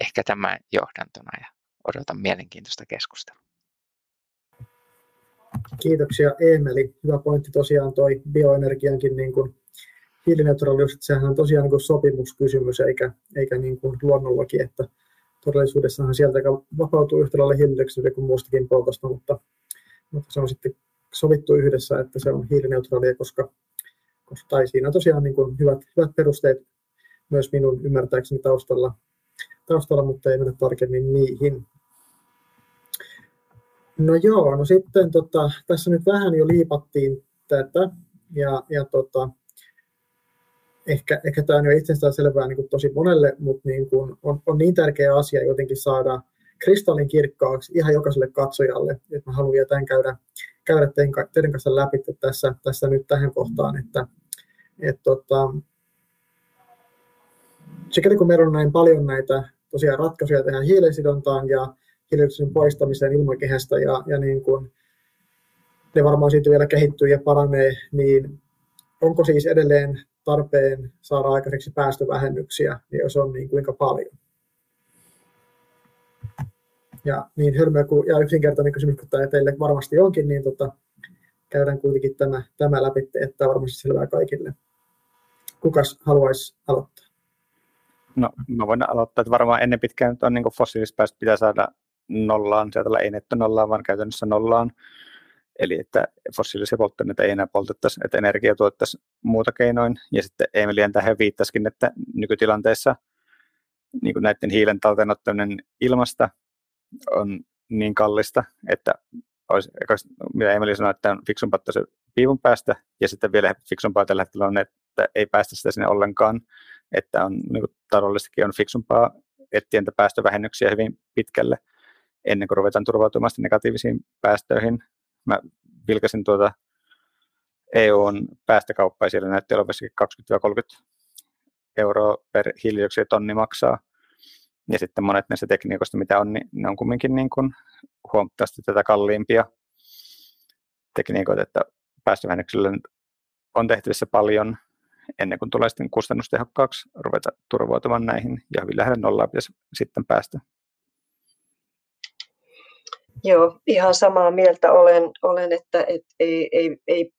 Ehkä tämä johdantona ja odotan mielenkiintoista keskustelua. Kiitoksia Eemeli. Hyvä pointti tosiaan toi bioenergiankin niin kuin hiilineutraalius, että sehän on tosiaan niin kuin sopimuskysymys eikä, eikä niin kuin luonnollakin, että todellisuudessahan sieltä vapautuu yhtä lailla hiilidioksidia kuin muustakin poltosta, mutta, mutta se on sitten sovittu yhdessä, että se on hiilineutraalia, koska, koska tai siinä on tosiaan niin kuin hyvät, hyvät perusteet myös minun ymmärtääkseni taustalla, taustalla, mutta ei mennä tarkemmin niihin. No joo, no sitten tota, tässä nyt vähän jo liipattiin tätä, ja, ja tota, ehkä, ehkä tämä on jo itsestään selvää niin kuin tosi monelle, mutta niin kuin on, on niin tärkeä asia jotenkin saada kristallin kirkkaaksi ihan jokaiselle katsojalle, että mä haluan jotain käydä, käydä teidän, teidän kanssa läpi tässä, tässä nyt tähän kohtaan, että et tota, sikäli kun meillä on näin paljon näitä tosiaan ratkaisuja tähän hiilensidontaan ja hiilidioksidin poistamiseen ilmakehästä ja, ja niin kuin ne varmaan siitä vielä kehittyy ja paranee, niin onko siis edelleen tarpeen saada aikaiseksi päästövähennyksiä, niin jos on, niin kuinka paljon? Ja niin hölmöä kuin, ja yksinkertainen kysymys kun tämä teille varmasti onkin, niin tota, käydään kuitenkin tämä, tämä läpi, että varmasti selvää kaikille. Kukas haluaisi aloittaa? No, mä voin aloittaa, että varmaan ennen pitkään on niin fossiilispäästöt pitää saada nollaan, sieltä ei netto nollaan, vaan käytännössä nollaan. Eli että fossiilisia polttoaineita ei enää poltettaisi, että energia tuottaisi muuta keinoin. Ja sitten Emilian tähän viittasikin, että nykytilanteessa niin kuin näiden hiilen talteenottaminen ilmasta on niin kallista, että olisi, mitä Emeli sanoi, että on fiksumpaa se piivun päästä, ja sitten vielä fiksumpaa tällä hetkellä on, että ei päästä sitä sinne ollenkaan, että on niin kuin taloudellisestikin on fiksumpaa etsiä päästövähennyksiä hyvin pitkälle, ennen kuin ruvetaan turvautumaan negatiivisiin päästöihin. Mä vilkasin tuota EUn päästökauppaa ja siellä näytti olevan 20-30 euroa per hiilidioksiditonni maksaa. Ja sitten monet näistä tekniikoista, mitä on, niin ne on kumminkin niin kuin huomattavasti tätä kalliimpia tekniikoita, että päästövähennyksillä on tehtävissä paljon ennen kuin tulee sitten kustannustehokkaaksi ruveta turvautumaan näihin ja hyvin lähellä nollaa pitäisi sitten päästä. Joo, ihan samaa mieltä olen, olen että et ei, ei, ei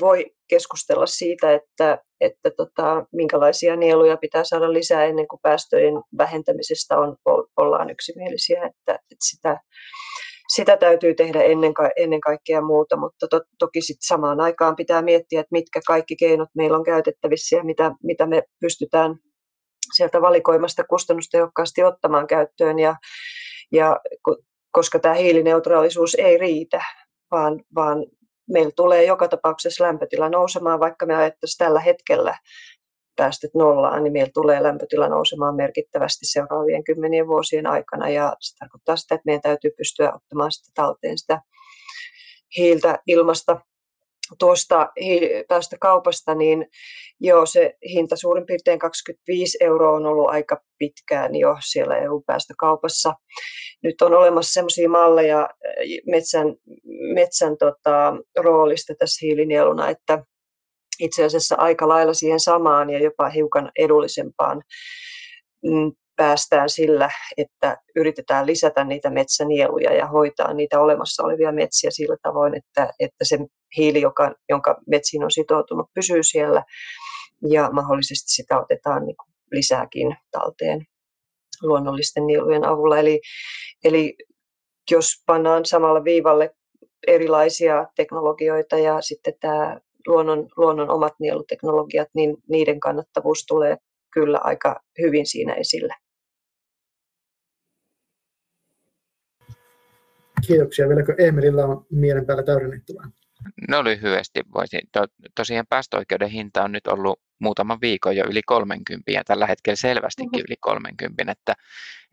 voi keskustella siitä, että, että tota, minkälaisia nieluja pitää saada lisää ennen kuin päästöjen vähentämisestä on, ollaan yksimielisiä, että, että sitä, sitä täytyy tehdä ennen, ennen kaikkea muuta, mutta to, toki sit samaan aikaan pitää miettiä, että mitkä kaikki keinot meillä on käytettävissä ja mitä, mitä me pystytään sieltä valikoimasta kustannustehokkaasti ottamaan käyttöön. Ja, ja koska tämä hiilineutraalisuus ei riitä, vaan, vaan meillä tulee joka tapauksessa lämpötila nousemaan, vaikka me ajattaisiin tällä hetkellä päästöt nollaan, niin meillä tulee lämpötila nousemaan merkittävästi seuraavien kymmenien vuosien aikana. Ja se tarkoittaa sitä, että meidän täytyy pystyä ottamaan sitä talteen sitä hiiltä ilmasta tuosta kaupasta, niin joo, se hinta suurin piirtein 25 euroa on ollut aika pitkään jo siellä EU-päästökaupassa. Nyt on olemassa sellaisia malleja metsän, metsän tota, roolista tässä hiilinieluna, että itse asiassa aika lailla siihen samaan ja jopa hiukan edullisempaan mm, päästään sillä, että yritetään lisätä niitä metsänieluja ja hoitaa niitä olemassa olevia metsiä sillä tavoin, että, että se hiili, joka, jonka metsiin on sitoutunut, pysyy siellä ja mahdollisesti sitä otetaan niin kuin lisääkin talteen luonnollisten nielujen avulla. Eli, eli jos pannaan samalla viivalle erilaisia teknologioita ja sitten tämä luonnon, luonnon omat nieluteknologiat, niin niiden kannattavuus tulee kyllä aika hyvin siinä esille. Kiitoksia. Vieläkö Emelillä on mielen päällä täydennettävää? No lyhyesti voisin. To, tosiaan päästöoikeuden hinta on nyt ollut muutaman viikon jo yli 30 ja tällä hetkellä selvästikin mm-hmm. yli 30, että,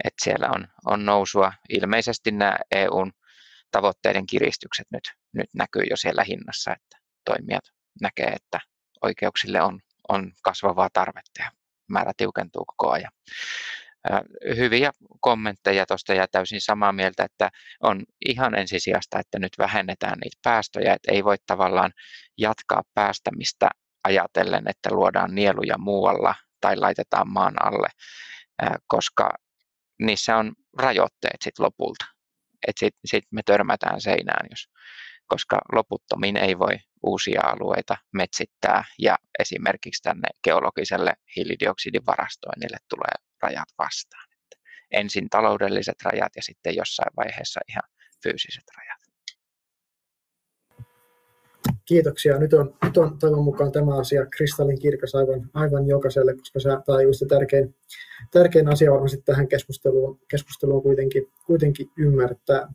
että siellä on, on nousua. Ilmeisesti nämä EUn tavoitteiden kiristykset nyt, nyt näkyy jo siellä hinnassa, että toimijat näkee, että oikeuksille on, on kasvavaa tarvetta ja määrä tiukentuu koko ajan hyviä kommentteja tuosta ja täysin samaa mieltä, että on ihan ensisijasta, että nyt vähennetään niitä päästöjä, että ei voi tavallaan jatkaa päästämistä ajatellen, että luodaan nieluja muualla tai laitetaan maan alle, koska niissä on rajoitteet sitten lopulta. Että sitten sit me törmätään seinään, jos koska loputtomiin ei voi uusia alueita metsittää ja esimerkiksi tänne geologiselle hiilidioksidin varastoinnille tulee rajat vastaan. Että ensin taloudelliset rajat ja sitten jossain vaiheessa ihan fyysiset rajat. Kiitoksia. Nyt on, nyt on toivon mukaan tämä asia kristallin kirkas aivan, aivan jokaiselle, koska se, tämä on just tärkein, tärkein asia varmasti tähän keskusteluun, keskusteluun kuitenkin, kuitenkin ymmärtää.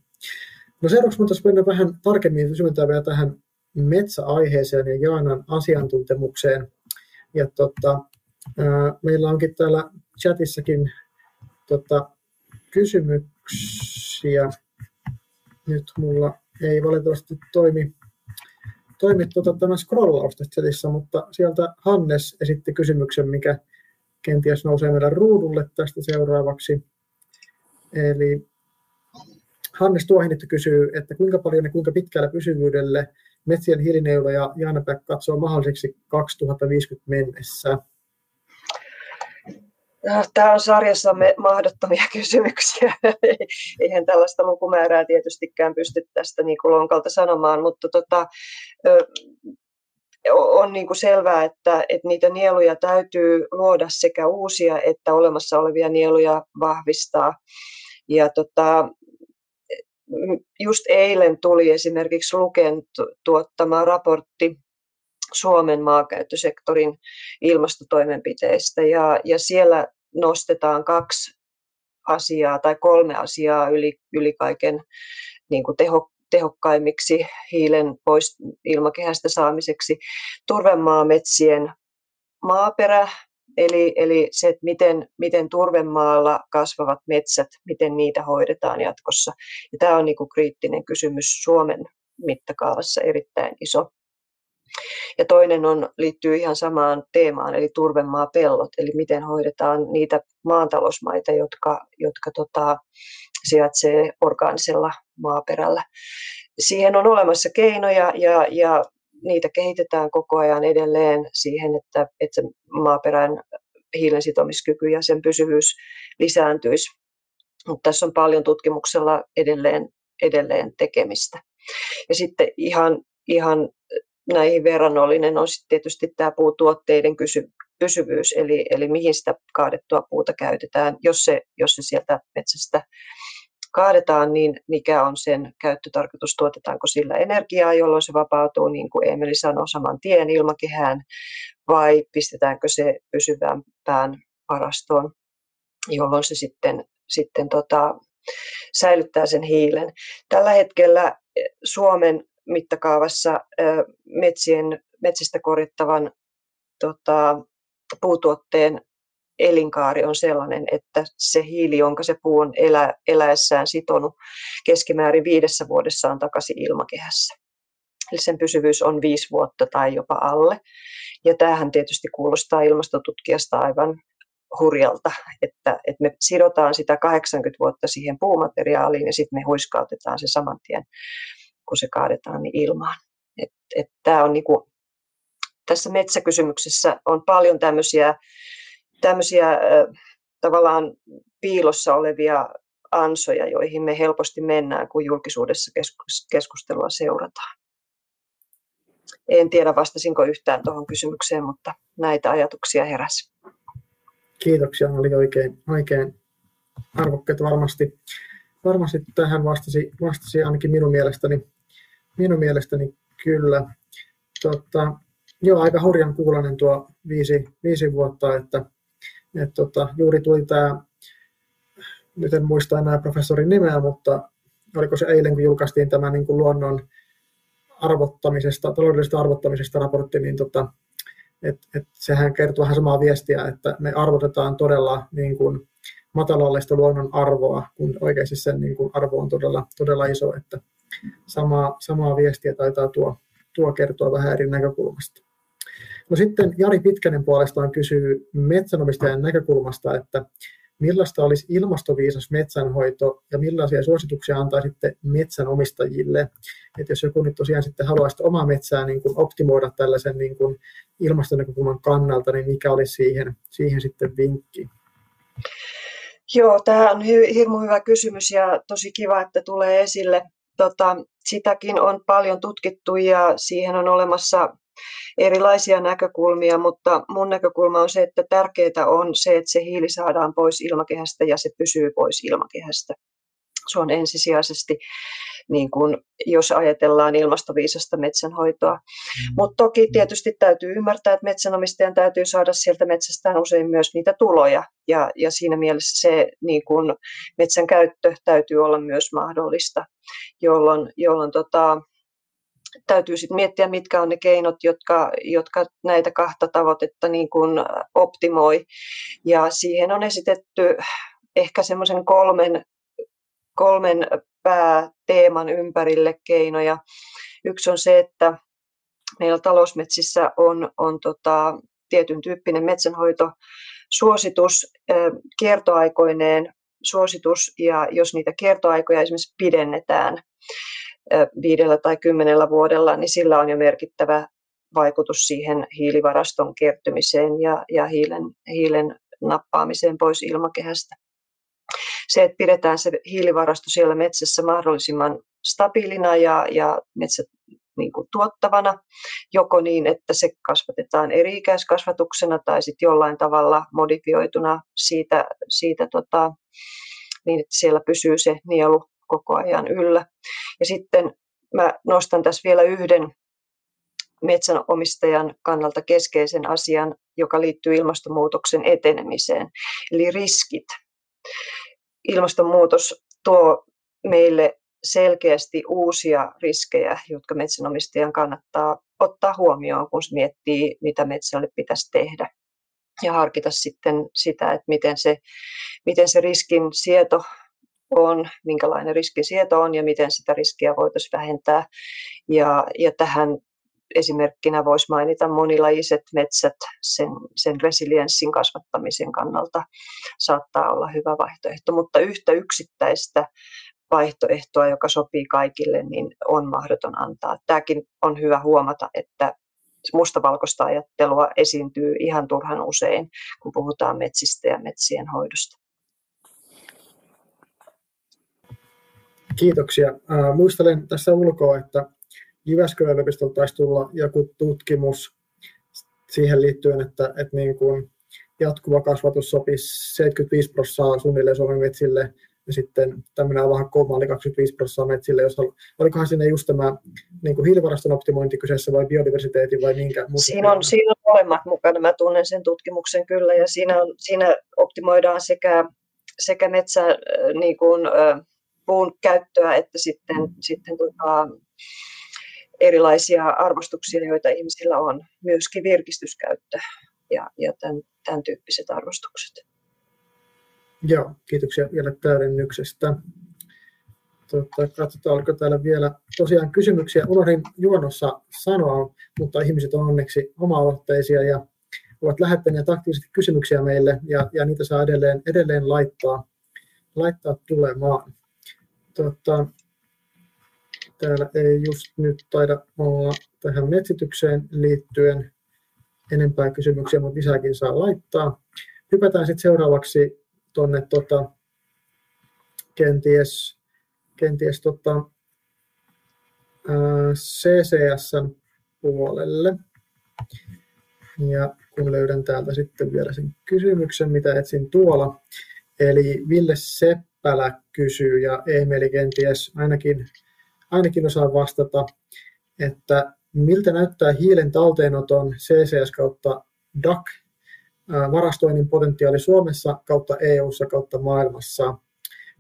No seuraavaksi voitaisiin mennä vähän tarkemmin syventää vielä tähän metsäaiheeseen ja Jaanan asiantuntemukseen. Ja tota, ää, meillä onkin täällä chatissakin tota, kysymyksiä. Nyt mulla ei valitettavasti toimi, toimi tota, tämä scrollaus chatissa, mutta sieltä Hannes esitti kysymyksen, mikä kenties nousee meidän ruudulle tästä seuraavaksi. Eli Hannes Tuohinittu kysyy, että kuinka paljon ja kuinka pitkällä pysyvyydelle metsien hiilineula ja Jaanapäk katsoo mahdolliseksi 2050 mennessä? Tämä on sarjassamme mahdottomia (laughs) kysymyksiä. Eihän tällaista lukumäärää tietystikään pysty tästä niin kuin lonkalta sanomaan, mutta tota, on niin kuin selvää, että, että niitä nieluja täytyy luoda sekä uusia että olemassa olevia nieluja vahvistaa. Ja tota, just eilen tuli esimerkiksi Luken tuottama raportti Suomen maankäyttösektorin ilmastotoimenpiteistä ja, ja siellä nostetaan kaksi asiaa tai kolme asiaa yli, yli kaiken niin kuin teho, tehokkaimmiksi hiilen pois ilmakehästä saamiseksi. Turvemaa metsien maaperä, Eli, eli se, että miten, miten turvemaalla kasvavat metsät, miten niitä hoidetaan jatkossa. Ja tämä on niin kuin kriittinen kysymys Suomen mittakaavassa erittäin iso. Ja toinen on, liittyy ihan samaan teemaan, eli turvemaapellot, eli miten hoidetaan niitä maantalousmaita, jotka, jotka tota, sijaitsee orgaanisella maaperällä. Siihen on olemassa keinoja ja, ja niitä kehitetään koko ajan edelleen siihen, että, että maaperän hiilen sitomiskyky ja sen pysyvyys lisääntyisi. Mutta tässä on paljon tutkimuksella edelleen, edelleen tekemistä. Ja sitten ihan, ihan näihin verrannollinen on sitten tietysti tämä puutuotteiden kysy, pysyvyys, eli, eli mihin sitä kaadettua puuta käytetään, jos se, jos se sieltä metsästä kaadetaan, niin mikä on sen käyttötarkoitus, tuotetaanko sillä energiaa, jolloin se vapautuu, niin kuin Emeli sanoi, saman tien ilmakehään, vai pistetäänkö se pysyvämpään varastoon, jolloin se sitten, sitten tota, säilyttää sen hiilen. Tällä hetkellä Suomen mittakaavassa metsien, metsistä korjattavan tota, puutuotteen elinkaari on sellainen, että se hiili, jonka se puu on elä, eläessään sitonut keskimäärin viidessä vuodessa on takaisin ilmakehässä. Eli sen pysyvyys on viisi vuotta tai jopa alle. Ja tämähän tietysti kuulostaa ilmastotutkijasta aivan hurjalta, että, että me sidotaan sitä 80 vuotta siihen puumateriaaliin ja sitten me huiskautetaan se saman tien, kun se kaadetaan niin ilmaan. Et, et tämä on niinku, tässä metsäkysymyksessä on paljon tämmöisiä tämmöisiä tavallaan piilossa olevia ansoja, joihin me helposti mennään, kun julkisuudessa keskustelua seurataan. En tiedä, vastasinko yhtään tuohon kysymykseen, mutta näitä ajatuksia heräsi. Kiitoksia, oli oikein, oikein arvokkaita varmasti. Varmasti tähän vastasi, vastasi ainakin minun mielestäni, minun mielestäni kyllä. Tota, joo, aika hurjan kuulonen tuo viisi, viisi vuotta, että et tota, juuri tuli tämä, nyt en muista enää professorin nimeä, mutta oliko se eilen, kun julkaistiin tämä niin kuin luonnon arvottamisesta, taloudellisesta arvottamisesta raportti, niin tota, et, et sehän kertoo vähän samaa viestiä, että me arvotetaan todella niin kuin matalallista luonnon arvoa, kun oikeasti sen niin kuin arvo on todella, todella iso, että samaa, samaa viestiä taitaa tuo, tuo kertoa vähän eri näkökulmasta. No sitten Jari Pitkänen puolestaan kysyy metsänomistajan näkökulmasta, että millaista olisi ilmastoviisas metsänhoito ja millaisia suosituksia antaisitte metsänomistajille? Että jos joku nyt tosiaan sitten haluaisi omaa metsää niin kuin optimoida tällaisen niin kuin ilmastonäkökulman kannalta, niin mikä olisi siihen, siihen sitten vinkki? Joo, tämä on hirmu hyvä kysymys ja tosi kiva, että tulee esille. Tota, sitäkin on paljon tutkittu ja siihen on olemassa erilaisia näkökulmia, mutta mun näkökulma on se, että tärkeää on se, että se hiili saadaan pois ilmakehästä ja se pysyy pois ilmakehästä. Se on ensisijaisesti, niin kuin, jos ajatellaan ilmastoviisasta metsänhoitoa. Mm. Mutta toki tietysti täytyy ymmärtää, että metsänomistajan täytyy saada sieltä metsästään usein myös niitä tuloja. Ja, ja siinä mielessä se niin kuin, metsän käyttö täytyy olla myös mahdollista, jolloin, jolloin tota, täytyy sitten miettiä, mitkä on ne keinot, jotka, jotka näitä kahta tavoitetta niin kuin optimoi. Ja siihen on esitetty ehkä semmoisen kolmen, kolmen pääteeman ympärille keinoja. Yksi on se, että meillä talousmetsissä on, on tota, tietyn tyyppinen metsänhoito suositus kiertoaikoineen suositus, ja jos niitä kiertoaikoja esimerkiksi pidennetään viidellä tai kymmenellä vuodella, niin sillä on jo merkittävä vaikutus siihen hiilivaraston kertymiseen ja, ja hiilen, hiilen nappaamiseen pois ilmakehästä. Se, että pidetään se hiilivarasto siellä metsässä mahdollisimman stabiilina ja, ja metsät niin kuin tuottavana, joko niin, että se kasvatetaan eri-ikäiskasvatuksena tai sitten jollain tavalla modifioituna siitä, siitä tota, niin, että siellä pysyy se nielu koko ajan yllä. Ja sitten mä nostan tässä vielä yhden metsänomistajan kannalta keskeisen asian, joka liittyy ilmastonmuutoksen etenemiseen, eli riskit. Ilmastonmuutos tuo meille selkeästi uusia riskejä, jotka metsänomistajan kannattaa ottaa huomioon, kun se miettii, mitä metsälle pitäisi tehdä. Ja harkita sitten sitä, että miten se, miten se riskin sieto on, minkälainen riskisieto on ja miten sitä riskiä voitaisiin vähentää. Ja, ja tähän esimerkkinä voisi mainita monilajiset metsät sen, sen resilienssin kasvattamisen kannalta saattaa olla hyvä vaihtoehto, mutta yhtä yksittäistä vaihtoehtoa, joka sopii kaikille, niin on mahdoton antaa. Tämäkin on hyvä huomata, että mustavalkoista ajattelua esiintyy ihan turhan usein, kun puhutaan metsistä ja metsien hoidosta. Kiitoksia. Äh, muistelen tässä ulkoa, että Jyväskylän yliopistolta taisi tulla joku tutkimus siihen liittyen, että, että niin kuin jatkuva kasvatus sopisi 75 prosenttia suunnilleen Suomen metsille ja sitten tämmöinen vähän koma oli 25 prosenttia metsille, jos olikohan siinä just tämä niin kuin hiilivaraston optimointi kyseessä vai biodiversiteetti vai minkä? Siinä on, siinä on molemmat mukana, mä tunnen sen tutkimuksen kyllä ja siinä, on, siinä optimoidaan sekä, sekä metsä niin kuin, puun käyttöä että sitten, sitten tota, erilaisia arvostuksia, joita ihmisillä on, myöskin virkistyskäyttö ja, ja tämän, tämän tyyppiset arvostukset. Joo, kiitoksia vielä täydennyksestä. Tota, katsotaan, oliko täällä vielä tosiaan kysymyksiä. Unohdin juonossa sanoa, mutta ihmiset on onneksi oma-aloitteisia ja ovat lähettäneet aktiivisesti kysymyksiä meille ja, ja niitä saa edelleen, edelleen laittaa, laittaa tulemaan. Tota, täällä ei just nyt taida olla tähän metsitykseen liittyen enempää kysymyksiä, mutta lisääkin saa laittaa. Hypätään sitten seuraavaksi tuonne tota, kenties, kenties tota, CCS puolelle. Ja kun löydän täältä sitten vielä sen kysymyksen, mitä etsin tuolla. Eli Ville Seppälä kysyy, ja Emeli kenties ainakin, ainakin osaa vastata, että miltä näyttää hiilen talteenoton CCS kautta DAC varastoinnin potentiaali Suomessa kautta EU:ssa kautta maailmassa?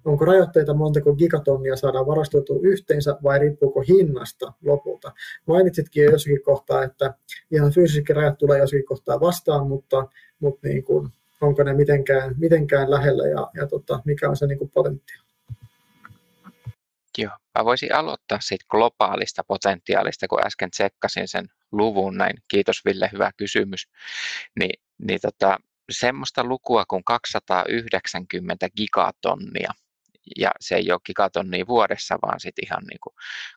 Onko rajoitteita montako gigatonnia saadaan varastoitua yhteensä vai riippuuko hinnasta lopulta? Mainitsitkin jo jossakin kohtaa, että ihan fyysisesti rajat tulee jossakin kohtaa vastaan, mutta, mutta niin kuin, onko ne mitenkään, mitenkään lähellä ja, ja tota, mikä on se niin kuin potentiaali? Joo, mä voisin aloittaa siitä globaalista potentiaalista, kun äsken tsekkasin sen luvun näin. Kiitos Ville, hyvä kysymys. Ni, niin tota, semmoista lukua kuin 290 gigatonnia, ja se ei ole gigatonnia vuodessa, vaan sitten ihan niin kuin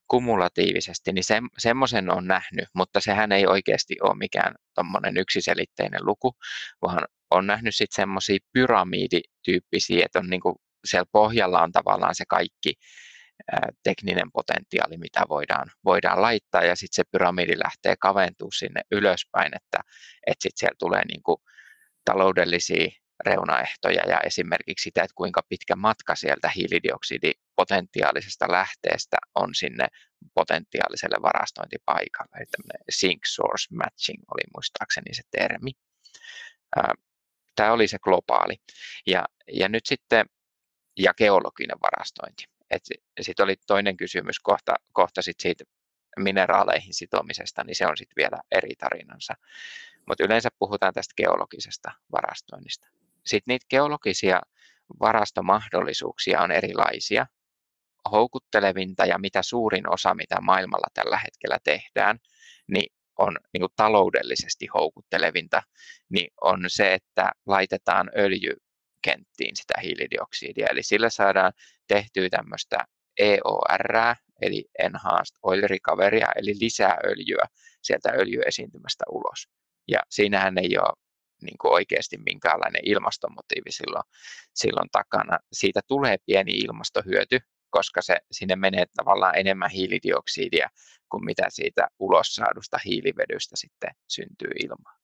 kumulatiivisesti, niin se, semmoisen on nähnyt, mutta sehän ei oikeasti ole mikään tuommoinen yksiselitteinen luku, vaan on nähnyt sitten semmoisia pyramidityyppisiä, että on niin kuin siellä pohjalla on tavallaan se kaikki tekninen potentiaali, mitä voidaan, voidaan laittaa, ja sitten se pyramidi lähtee kaventumaan sinne ylöspäin, että, että sitten siellä tulee niin kuin taloudellisia reunaehtoja ja esimerkiksi sitä, että kuinka pitkä matka sieltä hiilidioksidipotentiaalisesta lähteestä on sinne potentiaaliselle varastointipaikalle. Eli sink source matching oli muistaakseni se termi. Tämä oli se globaali. Ja, ja nyt sitten, ja geologinen varastointi. Sitten oli toinen kysymys kohta, kohta sit siitä mineraaleihin sitomisesta, niin se on sitten vielä eri tarinansa. Mutta yleensä puhutaan tästä geologisesta varastoinnista. Sitten niitä geologisia varastomahdollisuuksia on erilaisia. Houkuttelevinta ja mitä suurin osa, mitä maailmalla tällä hetkellä tehdään, niin on niin taloudellisesti houkuttelevinta, niin on se, että laitetaan öljykenttiin sitä hiilidioksidia. Eli sillä saadaan tehtyä tämmöistä EOR, eli Enhanced Oil Recoverya, eli lisää öljyä sieltä öljyesiintymästä ulos. Ja siinähän ei ole niin kuin oikeasti minkäänlainen ilmastomotiivi silloin, silloin takana. Siitä tulee pieni ilmastohyöty, koska se, sinne menee tavallaan enemmän hiilidioksidia kuin mitä siitä ulos saadusta hiilivedystä sitten syntyy ilmaan.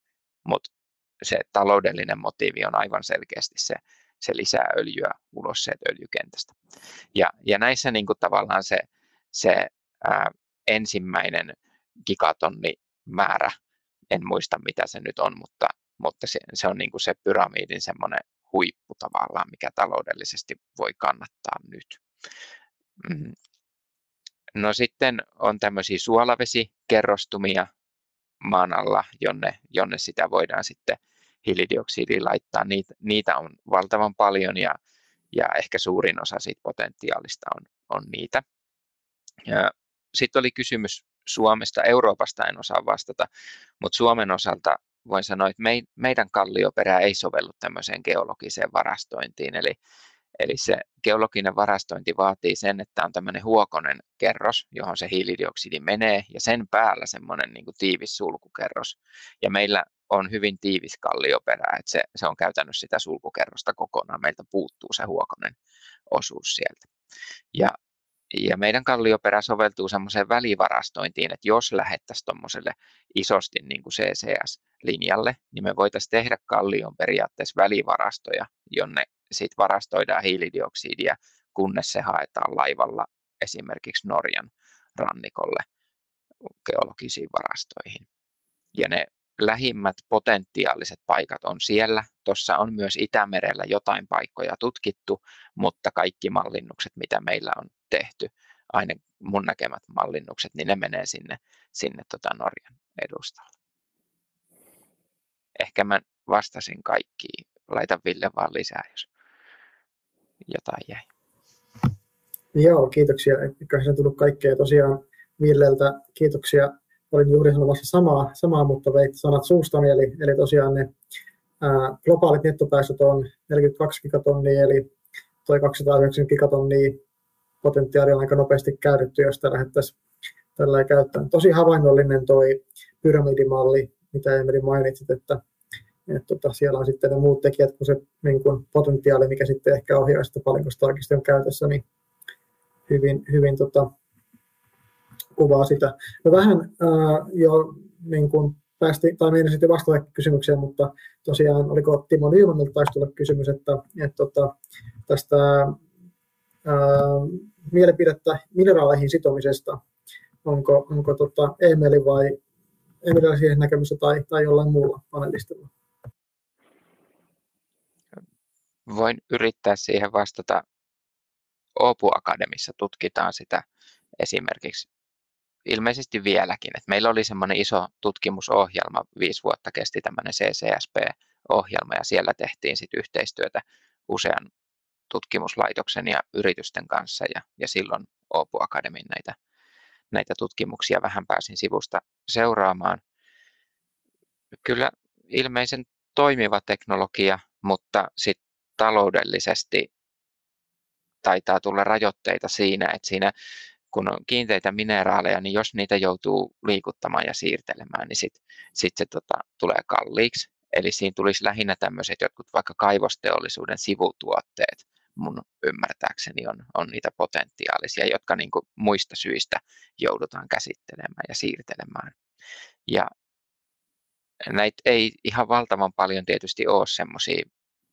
Mutta se taloudellinen motiivi on aivan selkeästi se, se lisää öljyä ulos sieltä öljykentästä. Ja, ja näissä niin kuin tavallaan se, se ää, ensimmäinen gigatonni määrä, en muista mitä se nyt on, mutta, mutta se, se on niin kuin se pyramidin semmoinen huippu tavallaan, mikä taloudellisesti voi kannattaa nyt. Mm. No sitten on tämmöisiä suolavesikerrostumia maan alla, jonne, jonne sitä voidaan sitten hiilidioksidia laittaa. Niitä, niitä on valtavan paljon ja, ja ehkä suurin osa siitä potentiaalista on, on niitä. Sitten oli kysymys Suomesta, Euroopasta en osaa vastata, mutta Suomen osalta voin sanoa, että meidän kallioperä ei sovellu tämmöiseen geologiseen varastointiin, eli Eli se geologinen varastointi vaatii sen, että on tämmöinen huokonen kerros, johon se hiilidioksidi menee, ja sen päällä semmoinen niin tiivis sulkukerros. Ja meillä on hyvin tiivis kallioperä, että se, se on käytänyt sitä sulkukerrosta kokonaan. Meiltä puuttuu se huokonen osuus sieltä. Ja, ja meidän kallioperä soveltuu semmoiseen välivarastointiin, että jos lähettäisiin tuommoiselle isosti niin kuin CCS-linjalle, niin me voitaisiin tehdä kallion periaatteessa välivarastoja, jonne sit varastoidaan hiilidioksidia, kunnes se haetaan laivalla esimerkiksi Norjan rannikolle geologisiin varastoihin. Ja ne lähimmät potentiaaliset paikat on siellä. Tuossa on myös Itämerellä jotain paikkoja tutkittu, mutta kaikki mallinnukset, mitä meillä on tehty, aina mun näkemät mallinnukset, niin ne menee sinne, sinne tota Norjan edustalle. Ehkä mä vastasin kaikkiin. Laita Ville vaan lisää, jos jotain jäi. Joo, kiitoksia. Eiköhän se tullut kaikkea. Tosiaan Villeltä kiitoksia. Olin juuri sanomassa samaa, samaa mutta veit sanat suustani. Eli, eli tosiaan ne ää, globaalit nettopäästöt on 42 gigatonnia, eli toi 290 gigatonnia potentiaali on aika nopeasti käytetty, jos sitä lähdettäisiin tällä käyttämään. Tosi havainnollinen toi pyramidimalli, mitä Emeli mainitsit, että et tota, siellä on sitten ne muut tekijät kuin se niin kuin potentiaali, mikä sitten ehkä ohjaa sitä paljonko sitä on käytössä, niin hyvin, hyvin tota, kuvaa sitä. No vähän ää, jo niin kuin päästi, tai meidän sitten vastata kysymykseen, mutta tosiaan oliko Timo Nymanilta taisi tulla kysymys, että, että tota, tästä ää, mielipidettä mineraaleihin sitomisesta, onko, onko tota Emeli vai Emelillä siihen näkemystä tai, tai jollain muulla panelistilla? voin yrittää siihen vastata. Opu Akademissa tutkitaan sitä esimerkiksi ilmeisesti vieläkin. Et meillä oli semmoinen iso tutkimusohjelma, viisi vuotta kesti tämmöinen CCSP-ohjelma ja siellä tehtiin sit yhteistyötä usean tutkimuslaitoksen ja yritysten kanssa ja, ja silloin Opu Akademin näitä, näitä tutkimuksia vähän pääsin sivusta seuraamaan. Kyllä ilmeisen toimiva teknologia, mutta sitten taloudellisesti taitaa tulla rajoitteita siinä, että siinä kun on kiinteitä mineraaleja, niin jos niitä joutuu liikuttamaan ja siirtelemään, niin sitten sit se tota, tulee kalliiksi. Eli siinä tulisi lähinnä tämmöiset jotkut vaikka kaivosteollisuuden sivutuotteet mun ymmärtääkseni on, on niitä potentiaalisia, jotka niin kuin muista syistä joudutaan käsittelemään ja siirtelemään. Ja näitä ei ihan valtavan paljon tietysti ole semmoisia,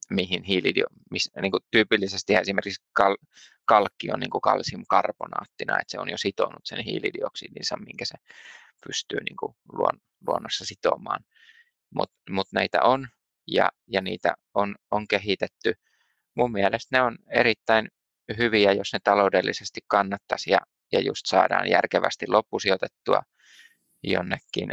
mihin hiilidio, miss, niin kuin tyypillisesti esimerkiksi kal, kalkki on niin kuin kalsiumkarbonaattina, että se on jo sitonut sen hiilidioksidinsa, minkä se pystyy niin kuin luon, luonnossa sitomaan. Mutta mut näitä on ja, ja niitä on, on kehitetty. Mun mielestä ne on erittäin hyviä, jos ne taloudellisesti kannattaisi ja, ja just saadaan järkevästi loppusijoitettua jonnekin.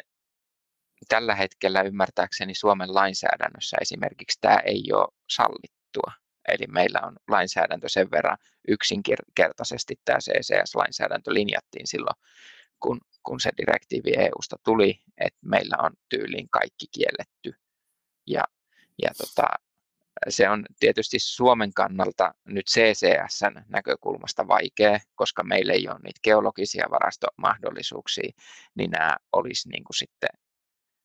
Tällä hetkellä ymmärtääkseni Suomen lainsäädännössä esimerkiksi tämä ei ole sallittua. Eli meillä on lainsäädäntö sen verran yksinkertaisesti tämä CCS-lainsäädäntö linjattiin silloin, kun, kun se direktiivi EUsta tuli, että meillä on tyyliin kaikki kielletty. Ja, ja tota, se on tietysti Suomen kannalta nyt CCSn näkökulmasta vaikea, koska meillä ei ole niitä geologisia varastomahdollisuuksia, niin nämä olisi niin kuin sitten,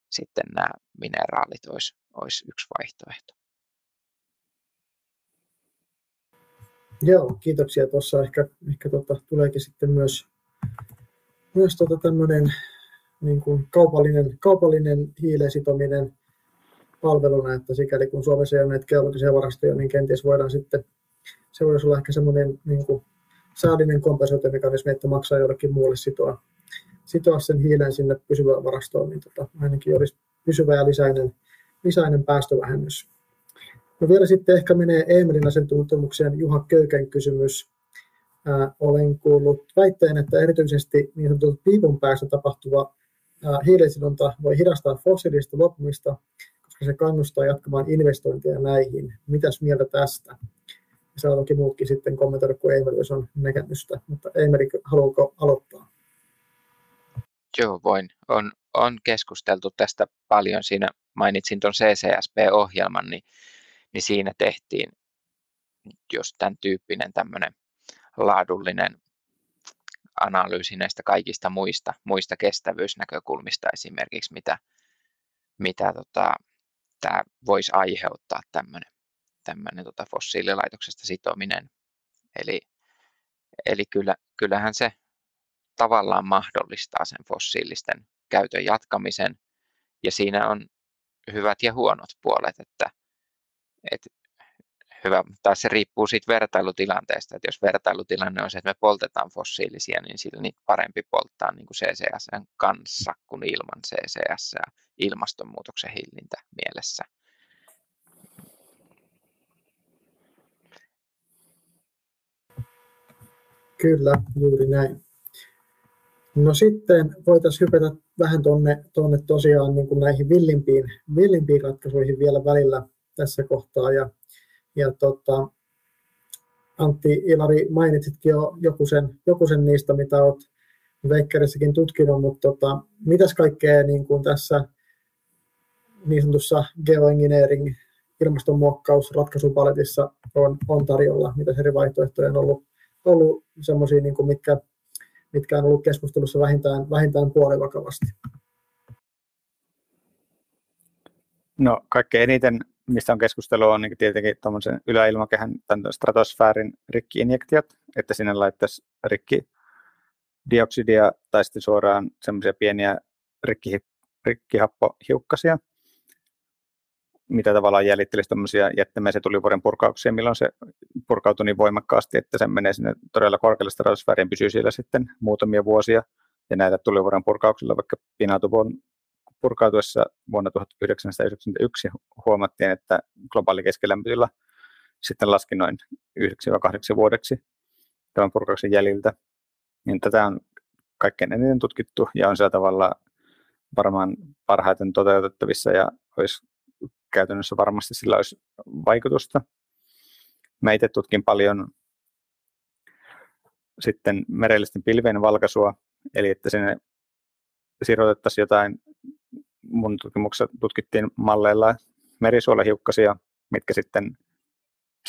sitten nämä mineraalit olisi, olisi yksi vaihtoehto. Joo, kiitoksia. Tuossa ehkä, ehkä tota, tuleekin sitten myös, myös tota tämmöinen niin kuin kaupallinen, kaupallinen hiilen sitominen palveluna, että sikäli kun Suomessa ei ole näitä geologisia varastoja, niin kenties voidaan sitten, se voisi olla ehkä semmoinen niin kuin säällinen että maksaa jollekin muulle sitoa, sitoa sen hiilen sinne pysyvään varastoon, niin tota, ainakin olisi pysyvä ja lisäinen, lisäinen päästövähennys. No vielä sitten ehkä menee Eemelin asiantuntemukseen Juha Köyken kysymys. Ää, olen kuullut väitteen, että erityisesti niin sanotut piipun päässä tapahtuva hiilisidonta voi hidastaa fossiilista lopumista, koska se kannustaa jatkamaan investointeja näihin. Mitäs mieltä tästä? Ja toki muutkin sitten kommentoida, kun Eemeli jos on näkemystä. Mutta Eemeli, haluatko aloittaa? Joo, voin. On, on keskusteltu tästä paljon. Siinä mainitsin tuon CCSP-ohjelman, niin niin siinä tehtiin jos tämän tyyppinen tämmöinen laadullinen analyysi näistä kaikista muista, muista kestävyysnäkökulmista esimerkiksi, mitä, mitä tota, tämä voisi aiheuttaa tämmöinen, tämmöinen tota fossiililaitoksesta sitominen. Eli, eli kyllä, kyllähän se tavallaan mahdollistaa sen fossiilisten käytön jatkamisen, ja siinä on hyvät ja huonot puolet, että et hyvä, taas se riippuu siitä vertailutilanteesta, että jos vertailutilanne on se, että me poltetaan fossiilisia, niin sillä niitä parempi polttaa niin kuin CCSn kanssa kuin ilman CCS ilmastonmuutoksen hillintä mielessä. Kyllä, juuri näin. No sitten voitaisiin hypätä vähän tuonne, tuonne tosiaan niin kuin näihin villimpiin, villimpiin ratkaisuihin vielä välillä tässä kohtaa. Ja, ja tota, Antti Ilari, mainitsitkin jo joku sen, joku sen niistä, mitä olet Veikkärissäkin tutkinut, mutta tota, mitäs kaikkea niin kuin tässä niin sanotussa geoengineering, ilmastonmuokkaus, ratkaisupaletissa on, on tarjolla, mitä eri vaihtoehtoja on ollut, ollut sellaisia, niin kuin mitkä, mitkä on ollut keskustelussa vähintään, vähintään puolivakavasti? No kaikkein eniten mistä on keskustelua, on niin tietenkin tuommoisen yläilmakehän, tämän stratosfäärin rikkiinjektiot, että sinne laittaisi rikki dioksidia tai sitten suoraan semmoisia pieniä rikki, rikkihappohiukkasia, mitä tavallaan jäljittelisi tuommoisia jättimäisiä tulivuoren purkauksia, milloin se purkautuu niin voimakkaasti, että se menee sinne todella korkealle stratosfääriin, pysyy siellä sitten muutamia vuosia, ja näitä tulivuoren purkauksilla vaikka Pinatuboon purkautuessa vuonna 1991 huomattiin, että globaali keskilämpötila sitten laski noin 9-8 vuodeksi tämän purkauksen jäljiltä. Niin tätä on kaikkein eniten tutkittu ja on sillä tavalla varmaan parhaiten toteutettavissa ja olisi käytännössä varmasti sillä olisi vaikutusta. Mä itse tutkin paljon sitten merellisten pilvien valkaisua, eli että sinne sirotettaisiin jotain mun tutkimuksessa tutkittiin malleilla merisuolahiukkasia, mitkä sitten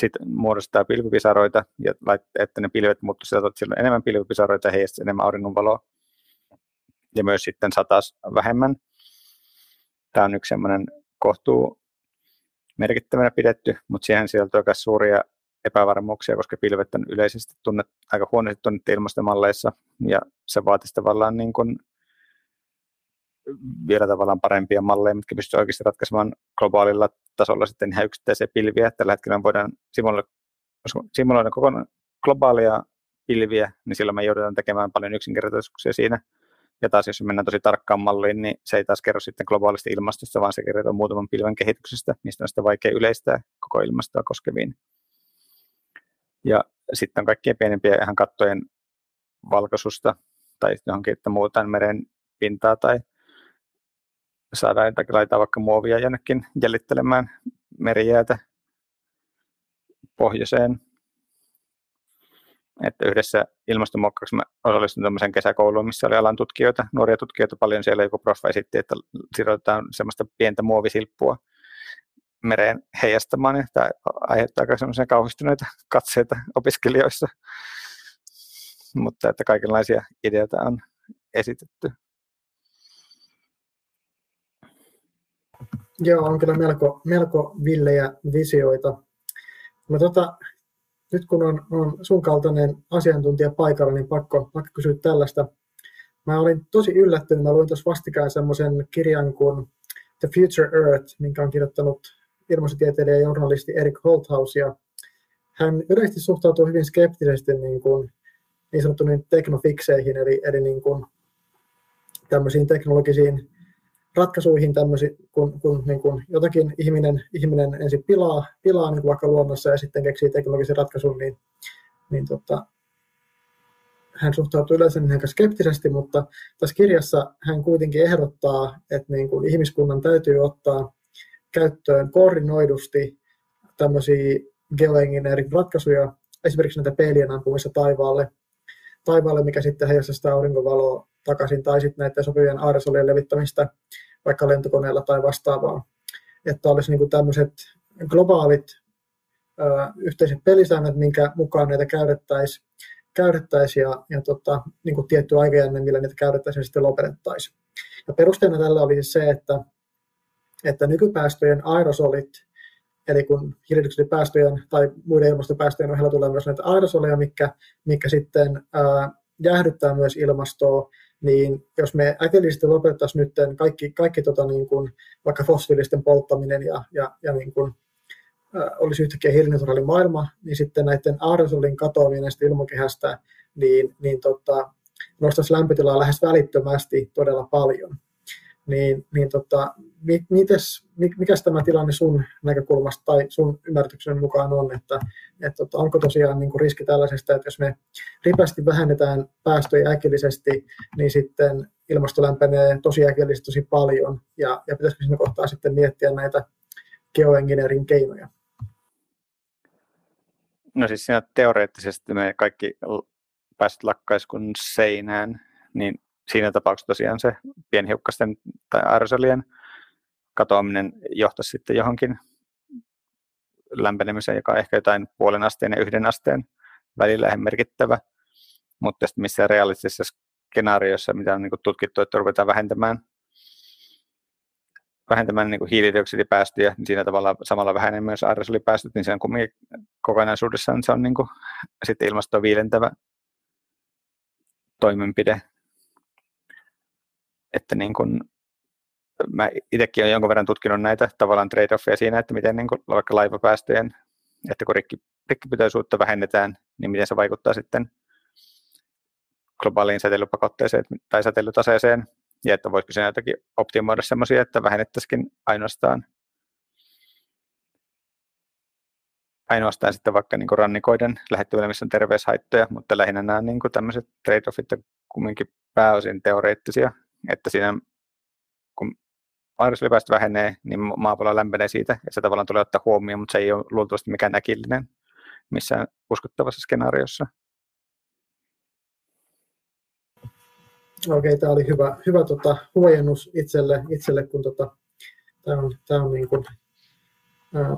sit muodostaa pilvipisaroita, ja että ne pilvet muuttuisivat, että siellä on enemmän pilvipisaroita ja enemmän auringonvaloa. Ja myös sitten satas vähemmän. Tämä on yksi sellainen kohtuu merkittävänä pidetty, mutta siihen sieltä on suuria epävarmuuksia, koska pilvet on yleisesti tunnet, aika huonosti tunnettu ilmastomalleissa, ja se vaatisi tavallaan niin kuin vielä tavallaan parempia malleja, mitkä pystyvät oikeasti ratkaisemaan globaalilla tasolla sitten ihan yksittäisiä pilviä. Tällä hetkellä voidaan simuloida, simuloida kokonaan globaalia pilviä, niin silloin me joudutaan tekemään paljon yksinkertaisuuksia siinä. Ja taas jos mennään tosi tarkkaan malliin, niin se ei taas kerro sitten globaalista ilmastosta, vaan se kertoo muutaman pilven kehityksestä, mistä on sitten vaikea yleistää koko ilmastoa koskeviin. Ja sitten on kaikkien pienempiä ihan kattojen valkoisusta tai johonkin, että muutaan meren pintaa tai saadaan laittaa vaikka muovia jonnekin jäljittelemään merijäätä pohjoiseen. Että yhdessä ilmastonmuokkauksessa mä osallistuin tämmöiseen kesäkouluun, missä oli alan tutkijoita, nuoria tutkijoita paljon. Siellä joku proffa esitti, että sirotetaan semmoista pientä muovisilppua mereen heijastamaan, ja tämä aiheuttaa aika semmoisia kauhistuneita (laughs) katseita opiskelijoissa. Mutta että kaikenlaisia ideoita on esitetty. Joo, on kyllä melko, melko villejä visioita. Mä tota, nyt kun on, on sun kaltainen asiantuntija paikalla, niin pakko, pakko kysyä tällaista. Mä olin tosi yllättynyt, mä luin tuossa vastikään semmoisen kirjan kuin The Future Earth, minkä on kirjoittanut ilmastotieteilijä ja journalisti Erik Holthaus, ja hän yleisesti suhtautuu hyvin skeptisesti niin, kuin, niin sanottuihin teknofikseihin, eli, eli niin kuin tämmöisiin teknologisiin ratkaisuihin tämmöisiä, kun, kun niin kuin jotakin ihminen, ihminen ensin pilaa, pilaa niin vaikka luonnossa ja sitten keksii teknologisen ratkaisun, niin, niin tota, hän suhtautuu yleensä aika skeptisesti, mutta tässä kirjassa hän kuitenkin ehdottaa, että niin kuin ihmiskunnan täytyy ottaa käyttöön koordinoidusti tämmöisiä geoengineerin ratkaisuja, esimerkiksi näitä peilien ampumista taivaalle, taivaalle, mikä sitten heijastaa aurinkovaloa takaisin, tai sitten näiden sopivien aerosolien levittämistä vaikka lentokoneella tai vastaavaa. Että olisi niin tämmöiset globaalit ö, yhteiset pelisäännöt, minkä mukaan näitä käytettäisiin käytettäisi ja, ja tota, niin kuin tietty aikajänne, millä niitä käytettäisiin ja sitten lopetettaisiin. Ja perusteena tällä oli siis se, että, että nykypäästöjen aerosolit, eli kun hiilidioksidipäästöjen tai muiden ilmastopäästöjen ohella tulee myös näitä aerosoleja, mikä, mikä sitten ää, jäähdyttää myös ilmastoa, niin jos me äkillisesti lopettaisiin nyt kaikki, kaikki tota niin kuin, vaikka fossiilisten polttaminen ja, ja, ja niin kuin, äh, olisi yhtäkkiä hiilineutraali maailma, niin sitten näiden aerosolin katoaminen ilmakehästä niin, niin tota, nostaisi lämpötilaa lähes välittömästi todella paljon niin, niin tota, mites, mikä tämä tilanne sun näkökulmasta tai sun ymmärtyksen mukaan on, että, että tota, onko tosiaan niin kuin riski tällaisesta, että jos me ripästi vähennetään päästöjä äkillisesti, niin sitten ilmasto lämpenee tosi äkillisesti tosi paljon, ja, ja pitäisikö siinä kohtaa sitten miettiä näitä geoengineerin keinoja? No siis siinä teoreettisesti me kaikki päästöt lakkaisi kuin seinään, niin siinä tapauksessa tosiaan se pienhiukkasten tai aerosolien katoaminen johtaisi sitten johonkin lämpenemiseen, joka on ehkä jotain puolen asteen ja yhden asteen välillä ihan merkittävä, mutta sitten missään realistisessa skenaariossa, mitä on niin tutkittu, että ruvetaan vähentämään, vähentämään niin hiilidioksidipäästöjä, niin siinä tavalla samalla vähenee myös aerosolipäästöt, niin se on kumminkin kokonaisuudessaan se on niin kuin sitten ilmastoa viilentävä toimenpide, että niin kuin, mä itsekin olen jonkun verran tutkinut näitä tavallaan trade-offeja siinä, että miten niin kuin, vaikka laivapäästöjen, että kun rikki, rikkipitoisuutta vähennetään, niin miten se vaikuttaa sitten globaaliin säteilypakotteeseen tai säteilytaseeseen, ja että voisiko se jotakin optimoida semmoisia, että vähennettäisikin ainoastaan ainoastaan sitten vaikka niin kuin rannikoiden lähettyvillä, missä on terveyshaittoja, mutta lähinnä nämä niin kuin tämmöiset trade-offit on kumminkin pääosin teoreettisia, että siinä kun aerosolipäästö vähenee, niin maapallo lämpenee siitä, ja se tavallaan tulee ottaa huomioon, mutta se ei ole luultavasti mikään äkillinen missään uskottavassa skenaariossa. Okei, tämä oli hyvä, hyvä tota, huojennus itselle, itselle kun tota, tämä on, tämä on niin kuin, ää,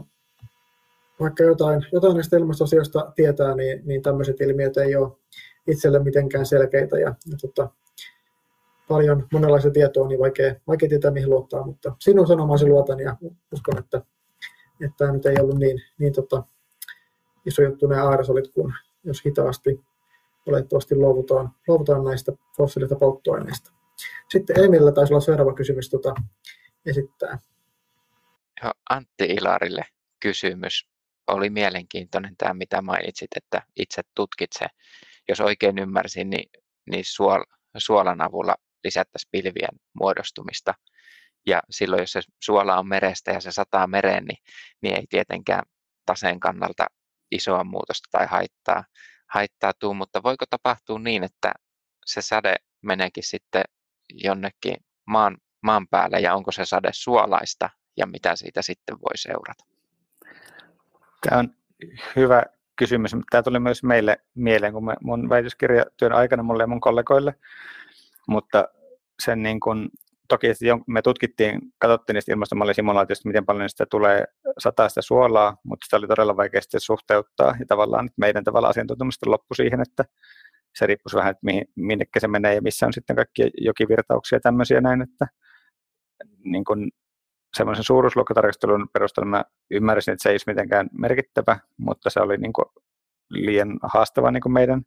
vaikka jotain, jotain näistä ilmastoasioista tietää, niin, niin tämmöiset ilmiöt ei ole itselle mitenkään selkeitä. Ja, ja tota, paljon monenlaista tietoa, niin vaikea, vaikea tietää mihin luottaa, mutta sinun sanomasi luotan ja uskon, että, että tämä nyt ei ollut niin, niin tota, iso juttu nämä aerosolit, kun jos hitaasti olettavasti luovutaan, luovutaan näistä fossiilista polttoaineista. Sitten Emillä taisi olla seuraava kysymys tuota, esittää. Joo, Antti Ilarille kysymys. Oli mielenkiintoinen tämä, mitä mainitsit, että itse tutkit se. Jos oikein ymmärsin, niin, niin suol, suolan avulla lisättäisiin pilvien muodostumista. Ja silloin, jos se suola on merestä ja se sataa mereen, niin, niin ei tietenkään taseen kannalta isoa muutosta tai haittaa, haittaa tuu, mutta voiko tapahtua niin, että se sade meneekin sitten jonnekin maan, maan päälle ja onko se sade suolaista ja mitä siitä sitten voi seurata? Tämä on hyvä kysymys. Tämä tuli myös meille mieleen, kun mun väitöskirjatyön aikana mulle ja mun kollegoille, mutta sen niin kuin, toki me tutkittiin, katsottiin niistä ilmastomallisimulaatioista, miten paljon sitä tulee sataa sitä suolaa, mutta sitä oli todella vaikea sitten suhteuttaa, ja tavallaan meidän tavalla asiantuntemusta loppui siihen, että se riippuu vähän, että mihin, minnekä se menee ja missä on sitten kaikkia jokivirtauksia ja tämmöisiä näin, että niin kuin semmoisen suuruusluokkatarkastelun perusteella mä ymmärsin, että se ei olisi mitenkään merkittävä, mutta se oli niin kuin liian haastava niin kuin meidän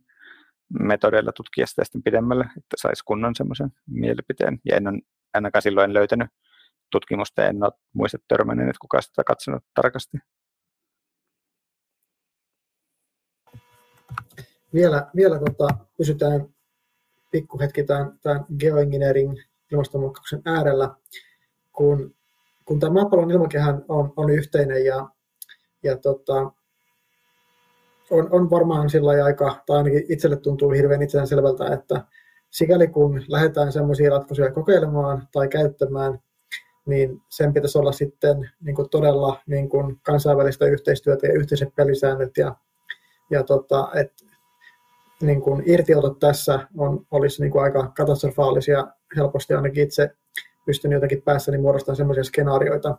metodeilla tutkia sitä sitten pidemmälle, että saisi kunnon semmoisen mielipiteen. Ja en ole, ainakaan silloin en löytänyt tutkimusta, en ole muista törmännyt, että kukaan sitä katsonut tarkasti. Vielä, vielä tota, pysytään pikkuhetki tämän, tämän geoengineering ilmastonmuutoksen äärellä, kun, kun tämä maapallon ilmakehän on, on yhteinen ja, ja tota, on, on varmaan sillä aika, tai ainakin itselle tuntuu hirveän itsestäänselvältä, että sikäli kun lähdetään sellaisia ratkaisuja kokeilemaan tai käyttämään, niin sen pitäisi olla sitten niin kuin todella niin kuin kansainvälistä yhteistyötä ja yhteiset pelisäännöt. Ja, ja tota, et, niin kuin irtiotot tässä on, olisi niin kuin aika katastrofaalisia helposti ainakin itse pystyn jotenkin päässäni muodostamaan sellaisia skenaarioita,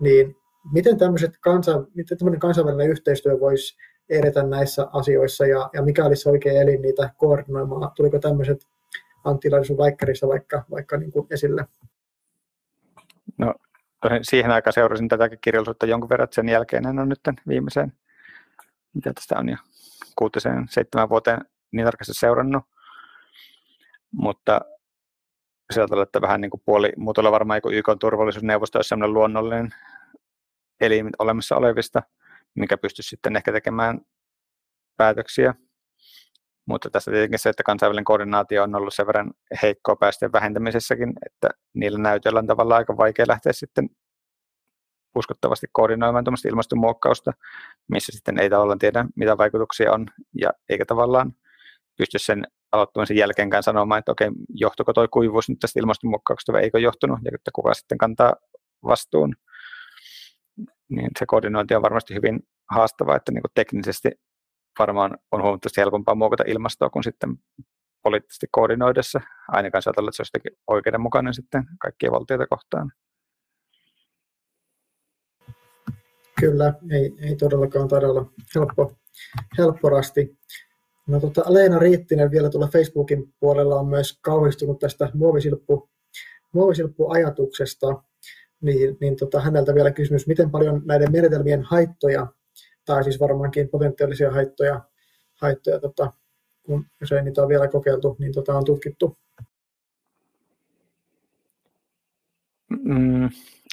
niin miten, kansa, miten tämmöinen kansainvälinen yhteistyö voisi edetä näissä asioissa ja, ja mikä olisi oikea elin niitä koordinoimaan? Tuliko tämmöiset Antti sun vaikkarissa vaikka, vaikka niin kuin esille? No, siihen aikaan seurasin tätäkin kirjallisuutta jonkun verran, sen jälkeen en ole nyt viimeiseen, mitä tästä on jo kuutiseen, seitsemän vuoteen niin tarkasti seurannut. Mutta sieltä että vähän niin kuin puoli muutolla varmaan YK turvallisuusneuvosto olisi sellainen luonnollinen elin olemassa olevista, mikä pystyisi sitten ehkä tekemään päätöksiä. Mutta tässä tietenkin se, että kansainvälinen koordinaatio on ollut sen verran heikkoa päästöjen vähentämisessäkin, että niillä näytöillä on tavallaan aika vaikea lähteä sitten uskottavasti koordinoimaan tuommoista ilmastonmuokkausta, missä sitten ei tavallaan tiedä, mitä vaikutuksia on, ja eikä tavallaan pysty sen aloittamisen jälkeenkään sanomaan, että okei, johtuiko tuo kuivuus nyt tästä ilmastonmuokkauksesta vai eikö johtunut, ja että kuka sitten kantaa vastuun niin se koordinointi on varmasti hyvin haastavaa, että niin kuin teknisesti varmaan on huomattavasti helpompaa muokata ilmastoa kuin sitten poliittisesti koordinoidessa, ainakaan saattaa että se olisi oikeudenmukainen sitten kaikkia valtioita kohtaan. Kyllä, ei, ei todellakaan todella helppo, helpporasti. No, tota, Leena Riittinen vielä tuolla Facebookin puolella on myös kauhistunut tästä muovisilppu, muovisilppuajatuksesta niin, niin tota, häneltä vielä kysymys, miten paljon näiden menetelmien haittoja, tai siis varmaankin potentiaalisia haittoja, haittoja tota, kun, jos ei niitä ole vielä kokeiltu, niin tota, on tutkittu? Mm,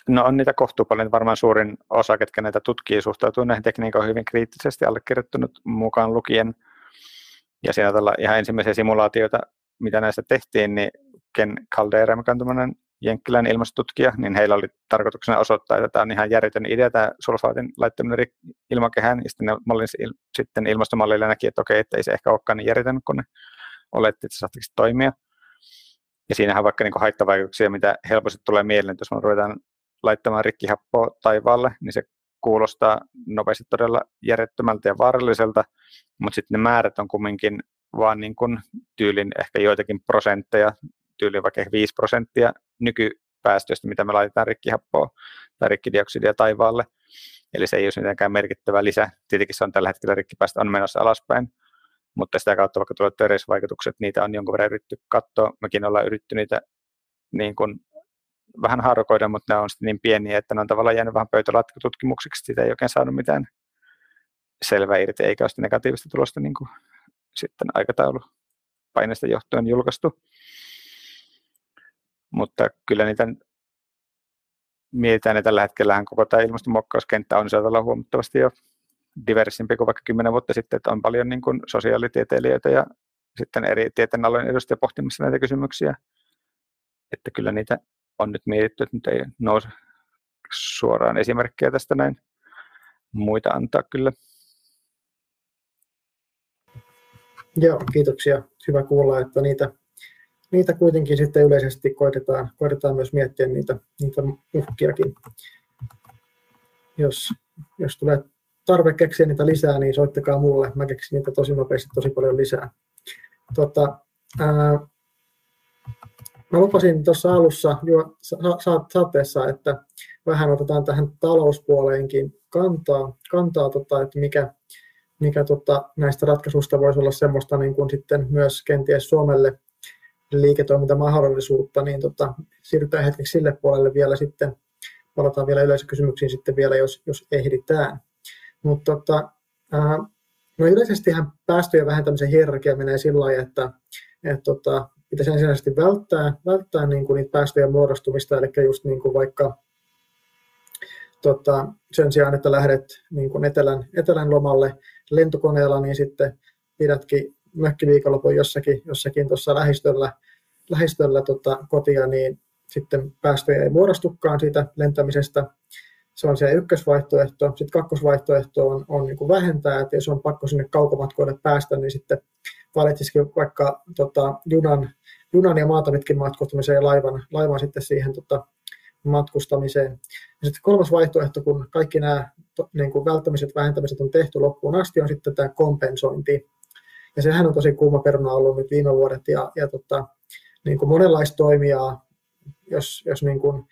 no on niitä kohtuu paljon. Varmaan suurin osa, ketkä näitä tutkii, suhtautuu näihin tekniikoihin hyvin kriittisesti allekirjoittunut mukaan lukien. Ja siinä ihan ensimmäisiä simulaatioita, mitä näistä tehtiin, niin Ken Caldera, mikä on jenkkiläinen ilmastotutkija, niin heillä oli tarkoituksena osoittaa, että tämä on ihan järjetön idea, tämä sulfaatin laittaminen ilmakehään, ja sitten, ne sitten ilmastomallilla näki, että okei, että ei se ehkä olekaan niin järjetön, kun ne oletti, että se saattaisi toimia. Ja siinähän vaikka niin haittavaikutuksia, mitä helposti tulee mieleen, että jos me ruvetaan laittamaan rikkihappoa taivaalle, niin se kuulostaa nopeasti todella järjettömältä ja vaaralliselta, mutta sitten ne määrät on kumminkin vaan niin kuin tyylin ehkä joitakin prosentteja tyyliin vaikka 5 prosenttia nykypäästöistä, mitä me laitetaan rikkihappoa tai rikkidioksidia taivaalle. Eli se ei ole mitenkään merkittävä lisä. Tietenkin se on tällä hetkellä rikkipäästö on menossa alaspäin, mutta sitä kautta vaikka tulee terveysvaikutukset, niitä on jonkun verran yritetty katsoa. Mekin ollaan yritetty niitä niin kuin vähän haarukoida, mutta ne on sitten niin pieniä, että ne on tavallaan jäänyt vähän pöytälaattikotutkimuksiksi. Siitä ei oikein saanut mitään selvä irti, eikä ole negatiivista tulosta niin kuin sitten aikataulu paineesta johtuen julkaistu. Mutta kyllä niitä mietitään, että tällä hetkellä koko tämä ilmastonmuokkauskenttä on sieltä huomattavasti jo diversimpi kuin vaikka kymmenen vuotta sitten, että on paljon niin kuin sosiaalitieteilijöitä ja sitten eri tieteenalojen edustajia pohtimassa näitä kysymyksiä. Että kyllä niitä on nyt mietitty, että nyt ei nouse suoraan esimerkkejä tästä näin. Muita antaa kyllä. Joo, kiitoksia. Hyvä kuulla, että niitä, niitä kuitenkin sitten yleisesti koitetaan, koitetaan myös miettiä niitä, niitä uhkiakin. Jos, jos tulee tarve keksiä niitä lisää, niin soittakaa mulle. Mä keksin niitä tosi nopeasti tosi paljon lisää. Tota, ää, mä lupasin tuossa alussa jo sa- saatteessa, että vähän otetaan tähän talouspuoleenkin kantaa, kantaa tota, että mikä, mikä tota, näistä ratkaisuista voisi olla semmoista niin kuin sitten myös kenties Suomelle liiketoimintamahdollisuutta, niin tota, siirrytään hetkeksi sille puolelle vielä sitten, palataan vielä yleisökysymyksiin sitten vielä, jos, jos ehditään. Mutta tota, no yleisestihän päästöjen vähentämisen hierarkia menee sillä lailla, että, että tota, pitäisi ensisijaisesti välttää, välttää niin kuin niitä päästöjen muodostumista, eli just niin kuin vaikka tota, sen sijaan, että lähdet niin kuin etelän, etelän lomalle lentokoneella, niin sitten pidätkin mökkiviikonlopun jossakin, jossakin tuossa lähistöllä, lähistöllä tota, kotia, niin sitten päästöjä ei muodostukaan siitä lentämisestä. Se on se ykkösvaihtoehto. Sitten kakkosvaihtoehto on, on niin kuin vähentää, että jos on pakko sinne kaukomatkoille päästä, niin sitten valitsisikin vaikka tota, junan, junan ja maata pitkin matkustamiseen ja laivan, laivan sitten siihen tota, matkustamiseen. Ja sitten kolmas vaihtoehto, kun kaikki nämä niin kuin välttämiset vähentämiset on tehty loppuun asti, on sitten tämä kompensointi. Ja sehän on tosi kuuma peruna ollut nyt viime vuodet ja, ja tota, niin kuin monenlaista toimijaa, jos, jos niin kuin,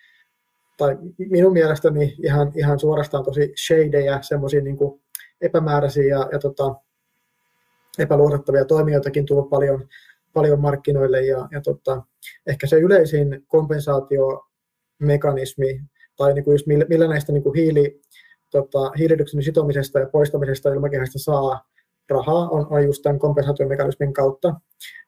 tai minun mielestäni ihan, ihan suorastaan tosi shadeja, semmoisia niin epämääräisiä ja, ja tota, epäluotettavia toimijoitakin tullut paljon, paljon markkinoille ja, ja tota, ehkä se yleisin kompensaatiomekanismi tai niin kuin just millä, millä näistä niin kuin hiili, tota, hiilidioksidin sitomisesta ja poistamisesta ilmakehästä saa rahaa on, on just tämän kompensaatiomekanismin kautta.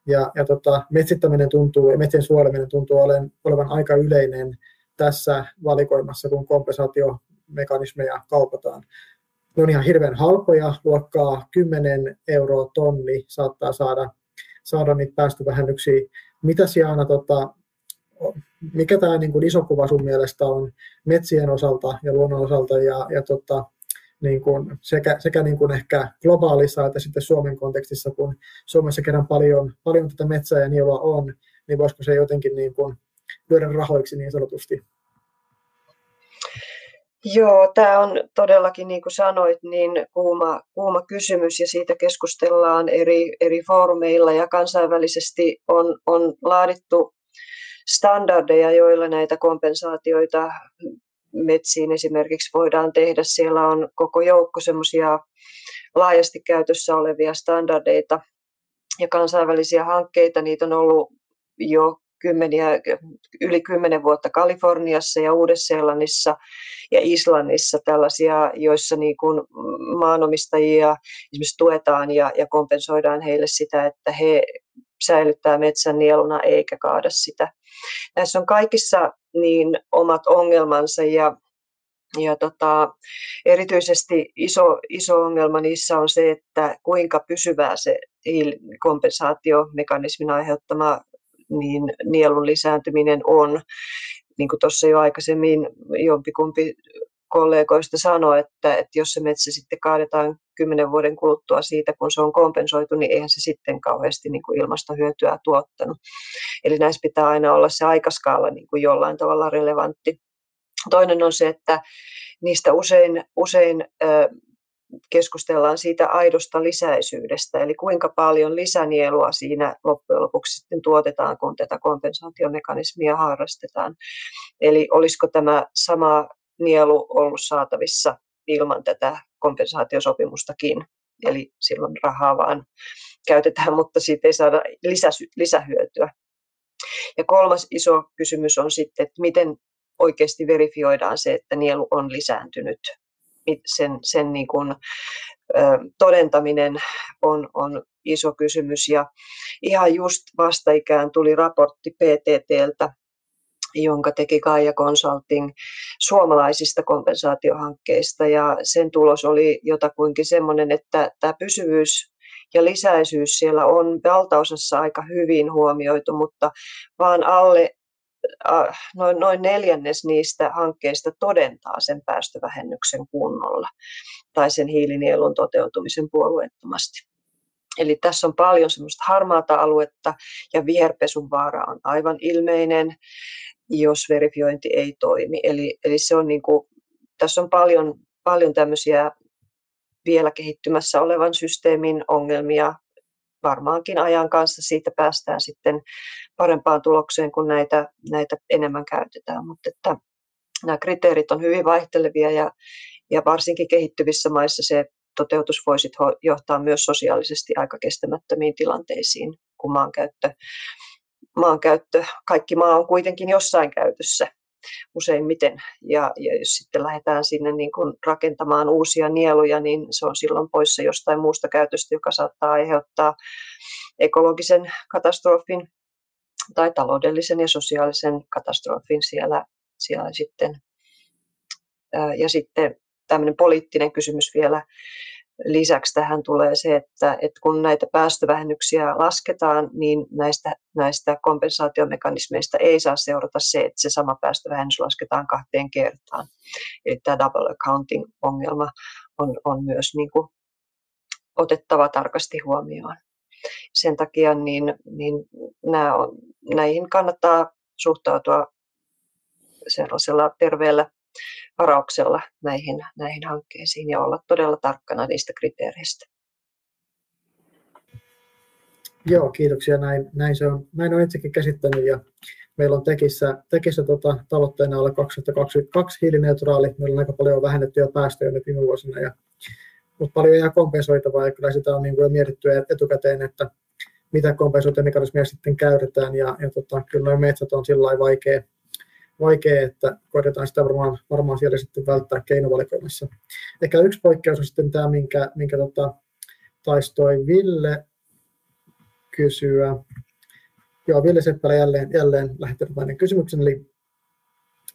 Ja, ja tota, metsittäminen tuntuu ja metsien suojeleminen tuntuu olevan, olevan aika yleinen tässä valikoimassa, kun kompensaatiomekanismeja kaupataan. Ne on ihan hirveän halpoja, luokkaa 10 euroa tonni saattaa saada, saada niitä päästövähennyksiä. Mitä Siana, tota, mikä tämä niin kuin iso kuva sun mielestä on metsien osalta ja luonnon osalta ja, ja tota, niin kuin sekä, sekä niin kuin ehkä globaalissa että sitten Suomen kontekstissa, kun Suomessa kerran paljon, paljon tätä metsää ja nielua on, niin voisiko se jotenkin niin kuin lyödä rahoiksi niin sanotusti? Joo, tämä on todellakin, niin kuin sanoit, niin kuuma, kuuma kysymys ja siitä keskustellaan eri, eri foorumeilla ja kansainvälisesti on, on laadittu standardeja, joilla näitä kompensaatioita metsiin esimerkiksi voidaan tehdä. Siellä on koko joukko semmoisia laajasti käytössä olevia standardeita ja kansainvälisiä hankkeita. Niitä on ollut jo kymmeniä, yli kymmenen vuotta Kaliforniassa ja Uudessa-Seelannissa ja Islannissa tällaisia, joissa niin kuin maanomistajia esimerkiksi tuetaan ja, ja kompensoidaan heille sitä, että he säilyttää metsän nieluna eikä kaada sitä. Näissä on kaikissa niin omat ongelmansa ja ja tota, erityisesti iso, iso ongelma niissä on se, että kuinka pysyvää se kompensaatiomekanismin aiheuttama niin nielun lisääntyminen on. Niin kuin tuossa jo aikaisemmin jompikumpi kollegoista sanoi, että, että jos se metsä sitten kaadetaan kymmenen vuoden kuluttua siitä, kun se on kompensoitu, niin eihän se sitten kauheasti niin kuin ilmastohyötyä tuottanut. Eli näissä pitää aina olla se aikaskaala niin kuin jollain tavalla relevantti. Toinen on se, että niistä usein, usein keskustellaan siitä aidosta lisäisyydestä, eli kuinka paljon lisänielua siinä loppujen lopuksi sitten tuotetaan, kun tätä kompensaatiomekanismia harrastetaan. Eli olisiko tämä sama nielu ollut saatavissa ilman tätä kompensaatiosopimustakin, eli silloin rahaa vaan käytetään, mutta siitä ei saada lisähyötyä. Ja kolmas iso kysymys on sitten, että miten oikeasti verifioidaan se, että nielu on lisääntynyt sen, sen niin kuin, ö, todentaminen on, on iso kysymys. Ja ihan just vastaikään tuli raportti PTTltä, jonka teki Gaia Consulting suomalaisista kompensaatiohankkeista. Ja sen tulos oli jotakuinkin sellainen, että tämä pysyvyys ja lisäisyys siellä on valtaosassa aika hyvin huomioitu, mutta vaan alle noin, noin neljännes niistä hankkeista todentaa sen päästövähennyksen kunnolla tai sen hiilinielun toteutumisen puolueettomasti. Eli tässä on paljon semmoista harmaata aluetta ja viherpesun vaara on aivan ilmeinen, jos verifiointi ei toimi. Eli, eli se on niin kuin, tässä on paljon, paljon tämmöisiä vielä kehittymässä olevan systeemin ongelmia. Varmaankin ajan kanssa siitä päästään sitten parempaan tulokseen, kun näitä, näitä enemmän käytetään. Mutta että nämä kriteerit on hyvin vaihtelevia ja, ja varsinkin kehittyvissä maissa se toteutus voisi johtaa myös sosiaalisesti aika kestämättömiin tilanteisiin, kun maankäyttö, maankäyttö, kaikki maa on kuitenkin jossain käytössä useimmiten. Ja, ja jos sitten lähdetään sinne niin kuin rakentamaan uusia nieluja, niin se on silloin poissa jostain muusta käytöstä, joka saattaa aiheuttaa ekologisen katastrofin tai taloudellisen ja sosiaalisen katastrofin siellä, siellä sitten. Ja sitten tämmöinen poliittinen kysymys vielä lisäksi tähän tulee se, että, että kun näitä päästövähennyksiä lasketaan, niin näistä, näistä kompensaatiomekanismeista ei saa seurata se, että se sama päästövähennys lasketaan kahteen kertaan. Eli tämä double accounting-ongelma on, on myös niin kuin otettava tarkasti huomioon. Sen takia niin, niin nämä on, näihin kannattaa suhtautua sellaisella terveellä varauksella näihin, näihin hankkeisiin ja olla todella tarkkana niistä kriteereistä. Joo, kiitoksia. Näin, näin, se on, näin on itsekin käsittänyt ja meillä on tekissä, tekissä tota, tavoitteena olla 2022 hiilineutraali. Meillä on aika paljon vähennettyjä päästöjä nyt viime vuosina, ja, mutta paljon jää kompensoitavaa ja kyllä sitä on niin kuin mietitty etukäteen, että mitä kompensointimekanismia sitten käytetään ja, ja tota, kyllä nuo metsät on sillä vaikea, vaikea, että koitetaan sitä varmaan, varmaan siellä sitten välttää keinovalikoimassa. Ehkä yksi poikkeus on sitten tämä, minkä, minkä tota, taisi toi Ville kysyä. Joo, Ville Seppälä jälleen, jälleen lähettänyt kysymyksen, eli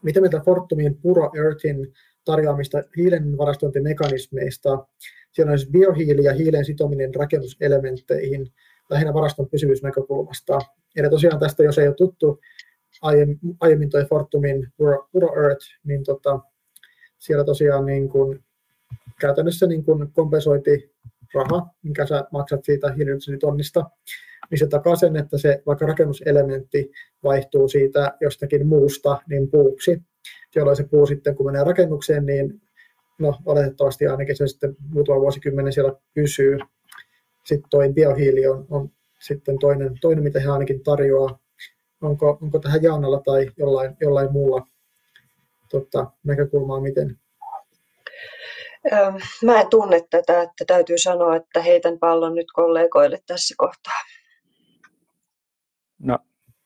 mitä mieltä Fortumin Puro Earthin tarjoamista hiilen varastointimekanismeista? Siellä on siis biohiili ja hiilen sitominen rakennuselementteihin lähinnä varaston pysyvyysnäkökulmasta. Eli tosiaan tästä, jos ei ole tuttu, aiemmin, aiemmin toi Fortumin Puro, Earth, niin tota, siellä tosiaan niin kun, käytännössä niin kun kompensoiti raha, minkä sä maksat siitä hiilidioksiditonnista, niin se takaa sen, että se vaikka rakennuselementti vaihtuu siitä jostakin muusta niin puuksi, jolloin se puu sitten kun menee rakennukseen, niin no oletettavasti ainakin se sitten muutama vuosikymmenen siellä pysyy. Sitten toi biohiili on, on sitten toinen, toinen, mitä he ainakin tarjoaa onko, onko tähän Jaanalla tai jollain, jollain muulla tota, näkökulmaa miten? Mä en tunne tätä, että täytyy sanoa, että heitän pallon nyt kollegoille tässä kohtaa. No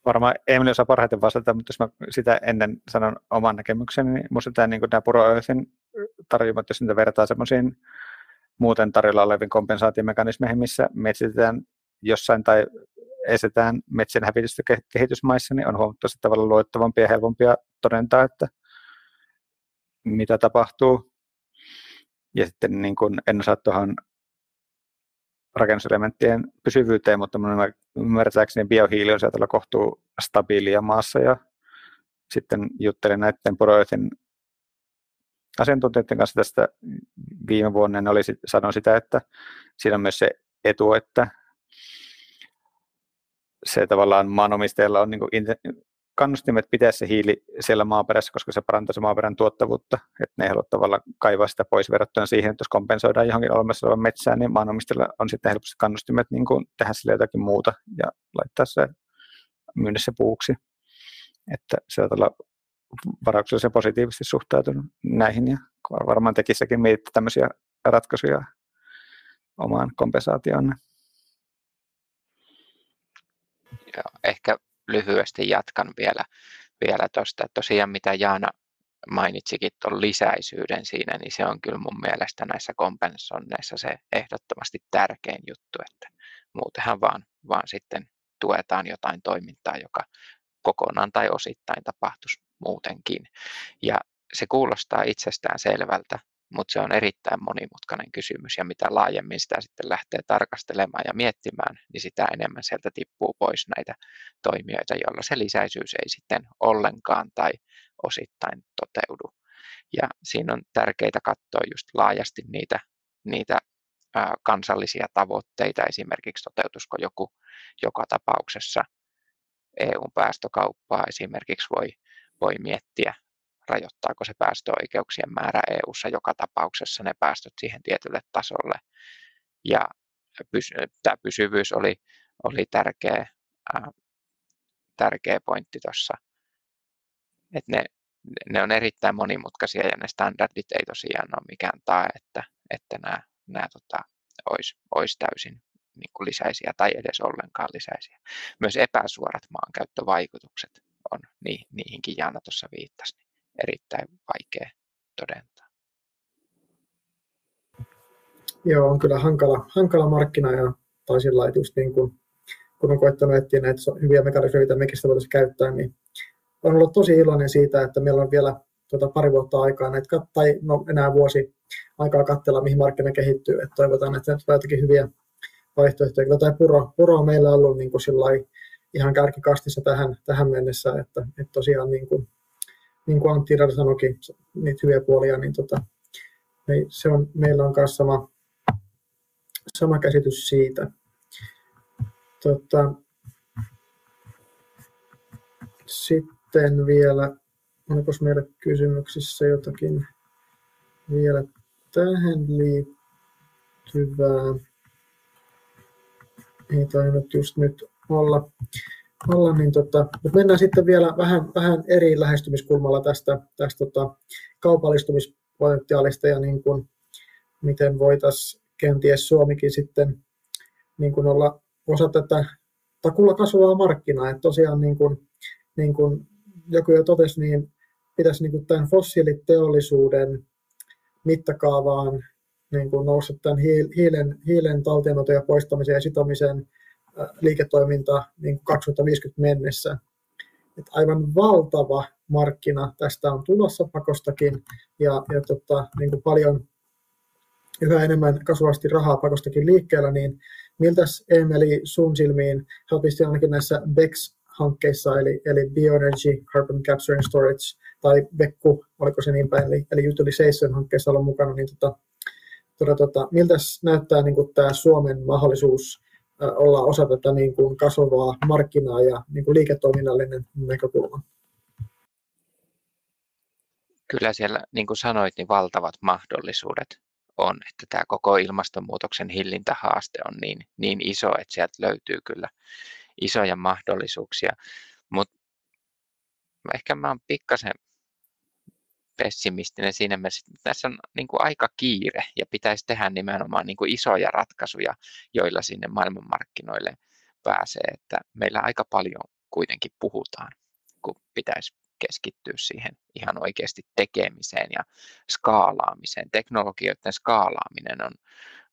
varmaan Emil osaa parhaiten vastata, mutta jos mä sitä ennen sanon oman näkemykseni, niin minusta tämä, niin tämä Puro tarjoamat, jos niitä vertaa semmoisiin muuten tarjolla oleviin kompensaatiomekanismeihin, missä metsitetään jossain tai estetään metsien hävitystä kehitysmaissa, niin on huomattavasti tavalla luotettavampia ja helpompia todentaa, että mitä tapahtuu. Ja sitten niin kuin en osaa tuohon rakennuselementtien pysyvyyteen, mutta minun ymmärtääkseni biohiili on sieltä kohtuu stabiilia maassa ja sitten juttelin näiden Poroethin asiantuntijoiden kanssa tästä viime vuonna, ne oli, sanoin sitä, että siinä on myös se etu, että se tavallaan maanomistajalla on niin kuin kannustimet pitää se hiili siellä maaperässä, koska se parantaa se maaperän tuottavuutta. Että ne ei halua tavallaan kaivaa sitä pois verrattuna siihen, että jos kompensoidaan johonkin olemassa olevan metsään, niin maanomistajalla on sitten helposti kannustimet niin kuin tehdä sille jotakin muuta ja laittaa se myydä se puuksi. Että se on varauksellisen positiivisesti suhtautunut näihin ja varmaan tekissäkin mietitte tämmöisiä ratkaisuja omaan kompensaatioon. Joo, ehkä lyhyesti jatkan vielä, vielä tuosta. Tosiaan mitä Jaana mainitsikin tuon lisäisyyden siinä, niin se on kyllä mun mielestä näissä kompensonneissa se ehdottomasti tärkein juttu, että muutenhan vaan, vaan sitten tuetaan jotain toimintaa, joka kokonaan tai osittain tapahtuisi muutenkin. Ja se kuulostaa itsestään selvältä, mutta se on erittäin monimutkainen kysymys ja mitä laajemmin sitä sitten lähtee tarkastelemaan ja miettimään, niin sitä enemmän sieltä tippuu pois näitä toimijoita, joilla se lisäisyys ei sitten ollenkaan tai osittain toteudu. Ja siinä on tärkeää katsoa just laajasti niitä, niitä kansallisia tavoitteita, esimerkiksi toteutusko joku joka tapauksessa EU-päästökauppaa esimerkiksi voi, voi miettiä rajoittaako se päästöoikeuksien määrä EU:ssa joka tapauksessa ne päästöt siihen tietylle tasolle. Ja tämä pysyvyys oli, oli tärkeä, ää, tärkeä pointti tuossa, että ne, ne on erittäin monimutkaisia ja ne standardit ei tosiaan ole mikään tae, että, että nämä, nämä tota, olisi, olisi täysin niin kuin lisäisiä tai edes ollenkaan lisäisiä. Myös epäsuorat maankäyttövaikutukset on, niihinkin Jaana tuossa viittasi erittäin vaikea todentaa. Joo, on kyllä hankala, hankala markkina ja tai sillä niin kuin, kun on koettanut etsiä näitä hyviä mekanismeja, mekin sitä voitaisiin käyttää, niin on ollut tosi iloinen siitä, että meillä on vielä tuota, pari vuotta aikaa, näitä, tai no, enää vuosi aikaa katsella, mihin markkina kehittyy. että toivotaan, että on jotakin hyviä vaihtoehtoja. Kyllä tämä puro, puro on meillä ollut niin kuin ihan kärkikastissa tähän, tähän mennessä, että, että tosiaan niin kuin, niin kuin Antti Rada sanoikin, niitä hyviä puolia, niin tota, niin se on, meillä on myös sama, sama käsitys siitä. Tota, sitten vielä, onko meillä kysymyksissä jotakin vielä tähän liittyvää? Ei tainnut just nyt olla olla, niin tota, mutta mennään sitten vielä vähän, vähän eri lähestymiskulmalla tästä, tästä tota, kaupallistumispotentiaalista ja niin kuin, miten voitaisiin kenties Suomikin sitten niin kuin olla osa tätä takulla kasvavaa markkinaa. Että tosiaan niin kuin, niin kuin joku jo totesi, niin pitäisi niin kuin tämän fossiiliteollisuuden mittakaavaan niin kuin nousta tämän hiilen, hiilen talteenoton ja poistamisen ja sitomisen liiketoiminta niin 2050 mennessä. Että aivan valtava markkina tästä on tulossa pakostakin ja, ja tota, niin kuin paljon yhä enemmän kasvavasti rahaa pakostakin liikkeellä, niin miltä Emeli sun silmiin, sä ainakin näissä BEX-hankkeissa, eli, eli Bioenergy, Carbon Capture and Storage, tai BECU, oliko se niin päin, eli, eli Utilization-hankkeessa olla mukana, niin tota, tota, tota, miltä näyttää niin kuin tämä Suomen mahdollisuus olla osa tätä niin kuin kasvavaa markkinaa ja niin kuin liiketoiminnallinen näkökulma. Kyllä siellä, niin kuin sanoit, niin valtavat mahdollisuudet on, että tämä koko ilmastonmuutoksen hillintähaaste on niin, niin iso, että sieltä löytyy kyllä isoja mahdollisuuksia. Mutta ehkä mä oon pikkasen pessimistinen siinä mielessä, että tässä on niin kuin aika kiire ja pitäisi tehdä nimenomaan niin kuin isoja ratkaisuja, joilla sinne maailmanmarkkinoille pääsee. Että meillä aika paljon kuitenkin puhutaan, kun pitäisi keskittyä siihen ihan oikeasti tekemiseen ja skaalaamiseen. Teknologioiden skaalaaminen on,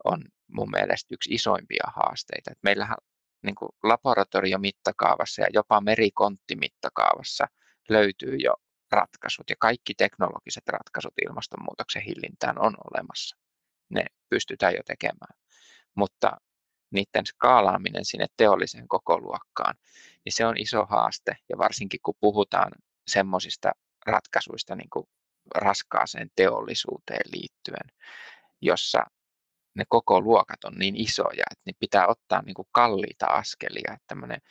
on mun mielestä yksi isoimpia haasteita. Et meillähän niin kuin laboratoriomittakaavassa ja jopa merikonttimittakaavassa löytyy jo ratkaisut ja kaikki teknologiset ratkaisut ilmastonmuutoksen hillintään on olemassa. Ne pystytään jo tekemään. Mutta niiden skaalaaminen sinne teolliseen kokoluokkaan, niin se on iso haaste. Ja varsinkin kun puhutaan semmoisista ratkaisuista niin kuin raskaaseen teollisuuteen liittyen, jossa ne koko luokat on niin isoja, että niin pitää ottaa niin kuin kalliita askelia, että tämmöinen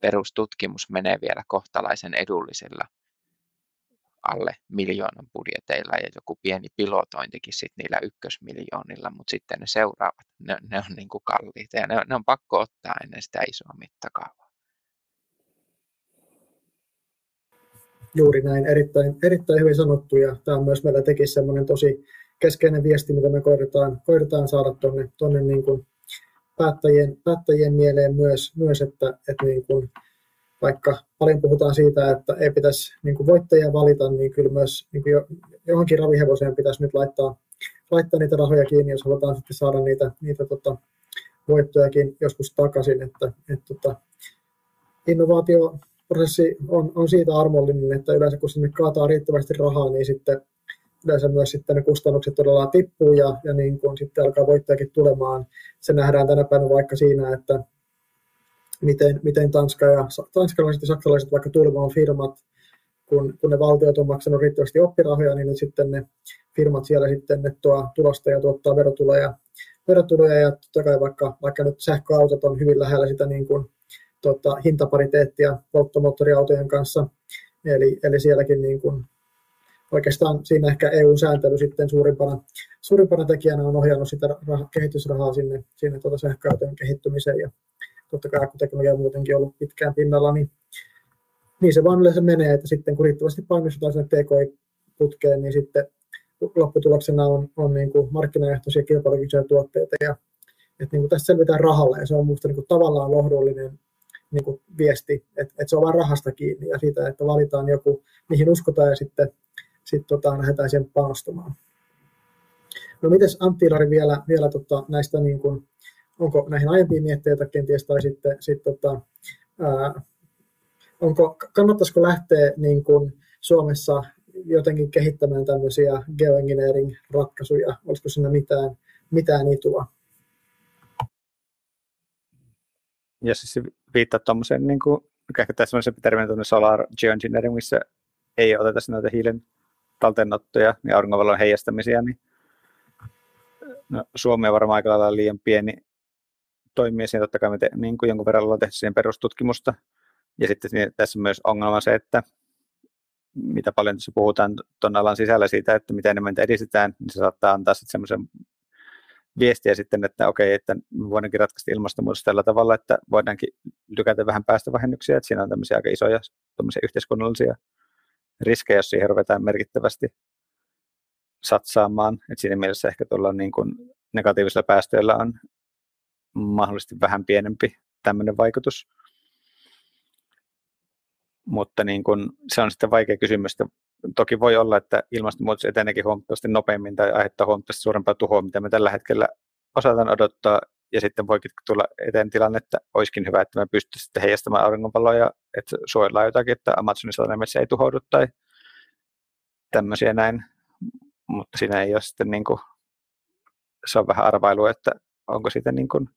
perustutkimus menee vielä kohtalaisen edullisilla alle miljoonan budjeteilla ja joku pieni pilotointikin sitten niillä ykkösmiljoonilla, mutta sitten ne seuraavat, ne, ne on niin kuin kalliita ja ne, ne on pakko ottaa ennen sitä isoa mittakaavaa. Juuri näin, erittäin, erittäin hyvin sanottu ja tämä on myös meillä teki semmoinen tosi keskeinen viesti, mitä me koitetaan, koitetaan saada tuonne niin kuin päättäjien, päättäjien mieleen myös, myös että, että niin kuin vaikka paljon puhutaan siitä, että ei pitäisi niin kuin voittajia valita, niin kyllä myös niin kuin johonkin ravihevoseen pitäisi nyt laittaa, laittaa niitä rahoja kiinni, jos halutaan sitten saada niitä, niitä tota, voittojakin joskus takaisin. Että, et, tota, innovaatioprosessi on, on siitä armollinen, että yleensä kun sinne kaataa riittävästi rahaa, niin sitten yleensä myös sitten ne kustannukset todella tippuu ja, ja niin kun sitten alkaa voittajakin tulemaan. Se nähdään tänä päivänä vaikka siinä, että miten, miten Tanska ja, tanskalaiset ja saksalaiset vaikka tulemaan firmat, kun, kun ne valtiot on maksanut riittävästi oppirahoja, niin nyt sitten ne firmat siellä sitten ne tuo tulosta ja tuottaa verotuloja, verotuloja ja totta kai vaikka, vaikka nyt sähköautot on hyvin lähellä sitä niin kuin, tota, hintapariteettia polttomoottoriautojen kanssa, eli, eli sielläkin niin kuin, oikeastaan siinä ehkä EU-sääntely sitten suurimpana, suurimpana tekijänä on ohjannut sitä rah- kehitysrahaa sinne, sinne tuota sähköautojen kehittymiseen ja totta kai akkuteknologia on muutenkin ollut pitkään pinnalla, niin, niin se vaan yleensä menee, että sitten kun riittävästi painostetaan sinne TKI-putkeen, niin sitten lopputuloksena on, on niin kuin markkinaehtoisia kilpailukykyisiä tuotteita ja että niin kuin tässä selvitään rahalla ja se on minusta niin kuin tavallaan lohdullinen niin kuin viesti, että, että se on vain rahasta kiinni ja siitä, että valitaan joku, mihin uskotaan ja sitten sit, tota, lähdetään siihen panostamaan. No mites Antti Ilari vielä, vielä tota, näistä niin kuin, onko näihin aiempiin mietteitä kenties, tai sitten sit, tota, ää, onko, kannattaisiko lähteä niin kuin Suomessa jotenkin kehittämään tämmöisiä geoengineering-ratkaisuja, olisiko siinä mitään, mitään itua? Ja siis viittaa tuommoiseen, niin kuin, ehkä tässä on se solar geoengineering, missä ei oteta noita hiilen talteenottoja, niin auringonvalon heijastamisia, niin no, Suomi on varmaan aika lailla liian pieni toimia siinä, totta kai me te, niin kuin jonkun verran ollaan tehty siihen perustutkimusta. Ja sitten tässä myös ongelma se, että mitä paljon tässä puhutaan tuon alan sisällä siitä, että miten enemmän edistetään, niin se saattaa antaa sitten semmoisen viestiä sitten, että okei, että voidaankin ratkaista ilmastonmuutos tällä tavalla, että voidaankin lykätä vähän päästövähennyksiä, että siinä on tämmöisiä aika isoja yhteiskunnallisia riskejä, jos siihen ruvetaan merkittävästi satsaamaan. että siinä mielessä ehkä tuolla niin kuin negatiivisilla päästöillä on mahdollisesti vähän pienempi tämmöinen vaikutus. Mutta niin kun, se on sitten vaikea kysymys. Toki voi olla, että ilmastonmuutos eteneekin huomattavasti nopeammin tai aiheuttaa huomattavasti suurempaa tuhoa, mitä me tällä hetkellä osataan odottaa. Ja sitten voikin tulla eteen tilanne, että olisikin hyvä, että me pystyisimme heijastamaan auringonvaloja, että suojellaan jotakin, että Amazonin satamessa ei tuhoudu tai tämmöisiä näin. Mutta siinä ei ole sitten niin kuin, se on vähän arvailu, että onko siitä niin kuin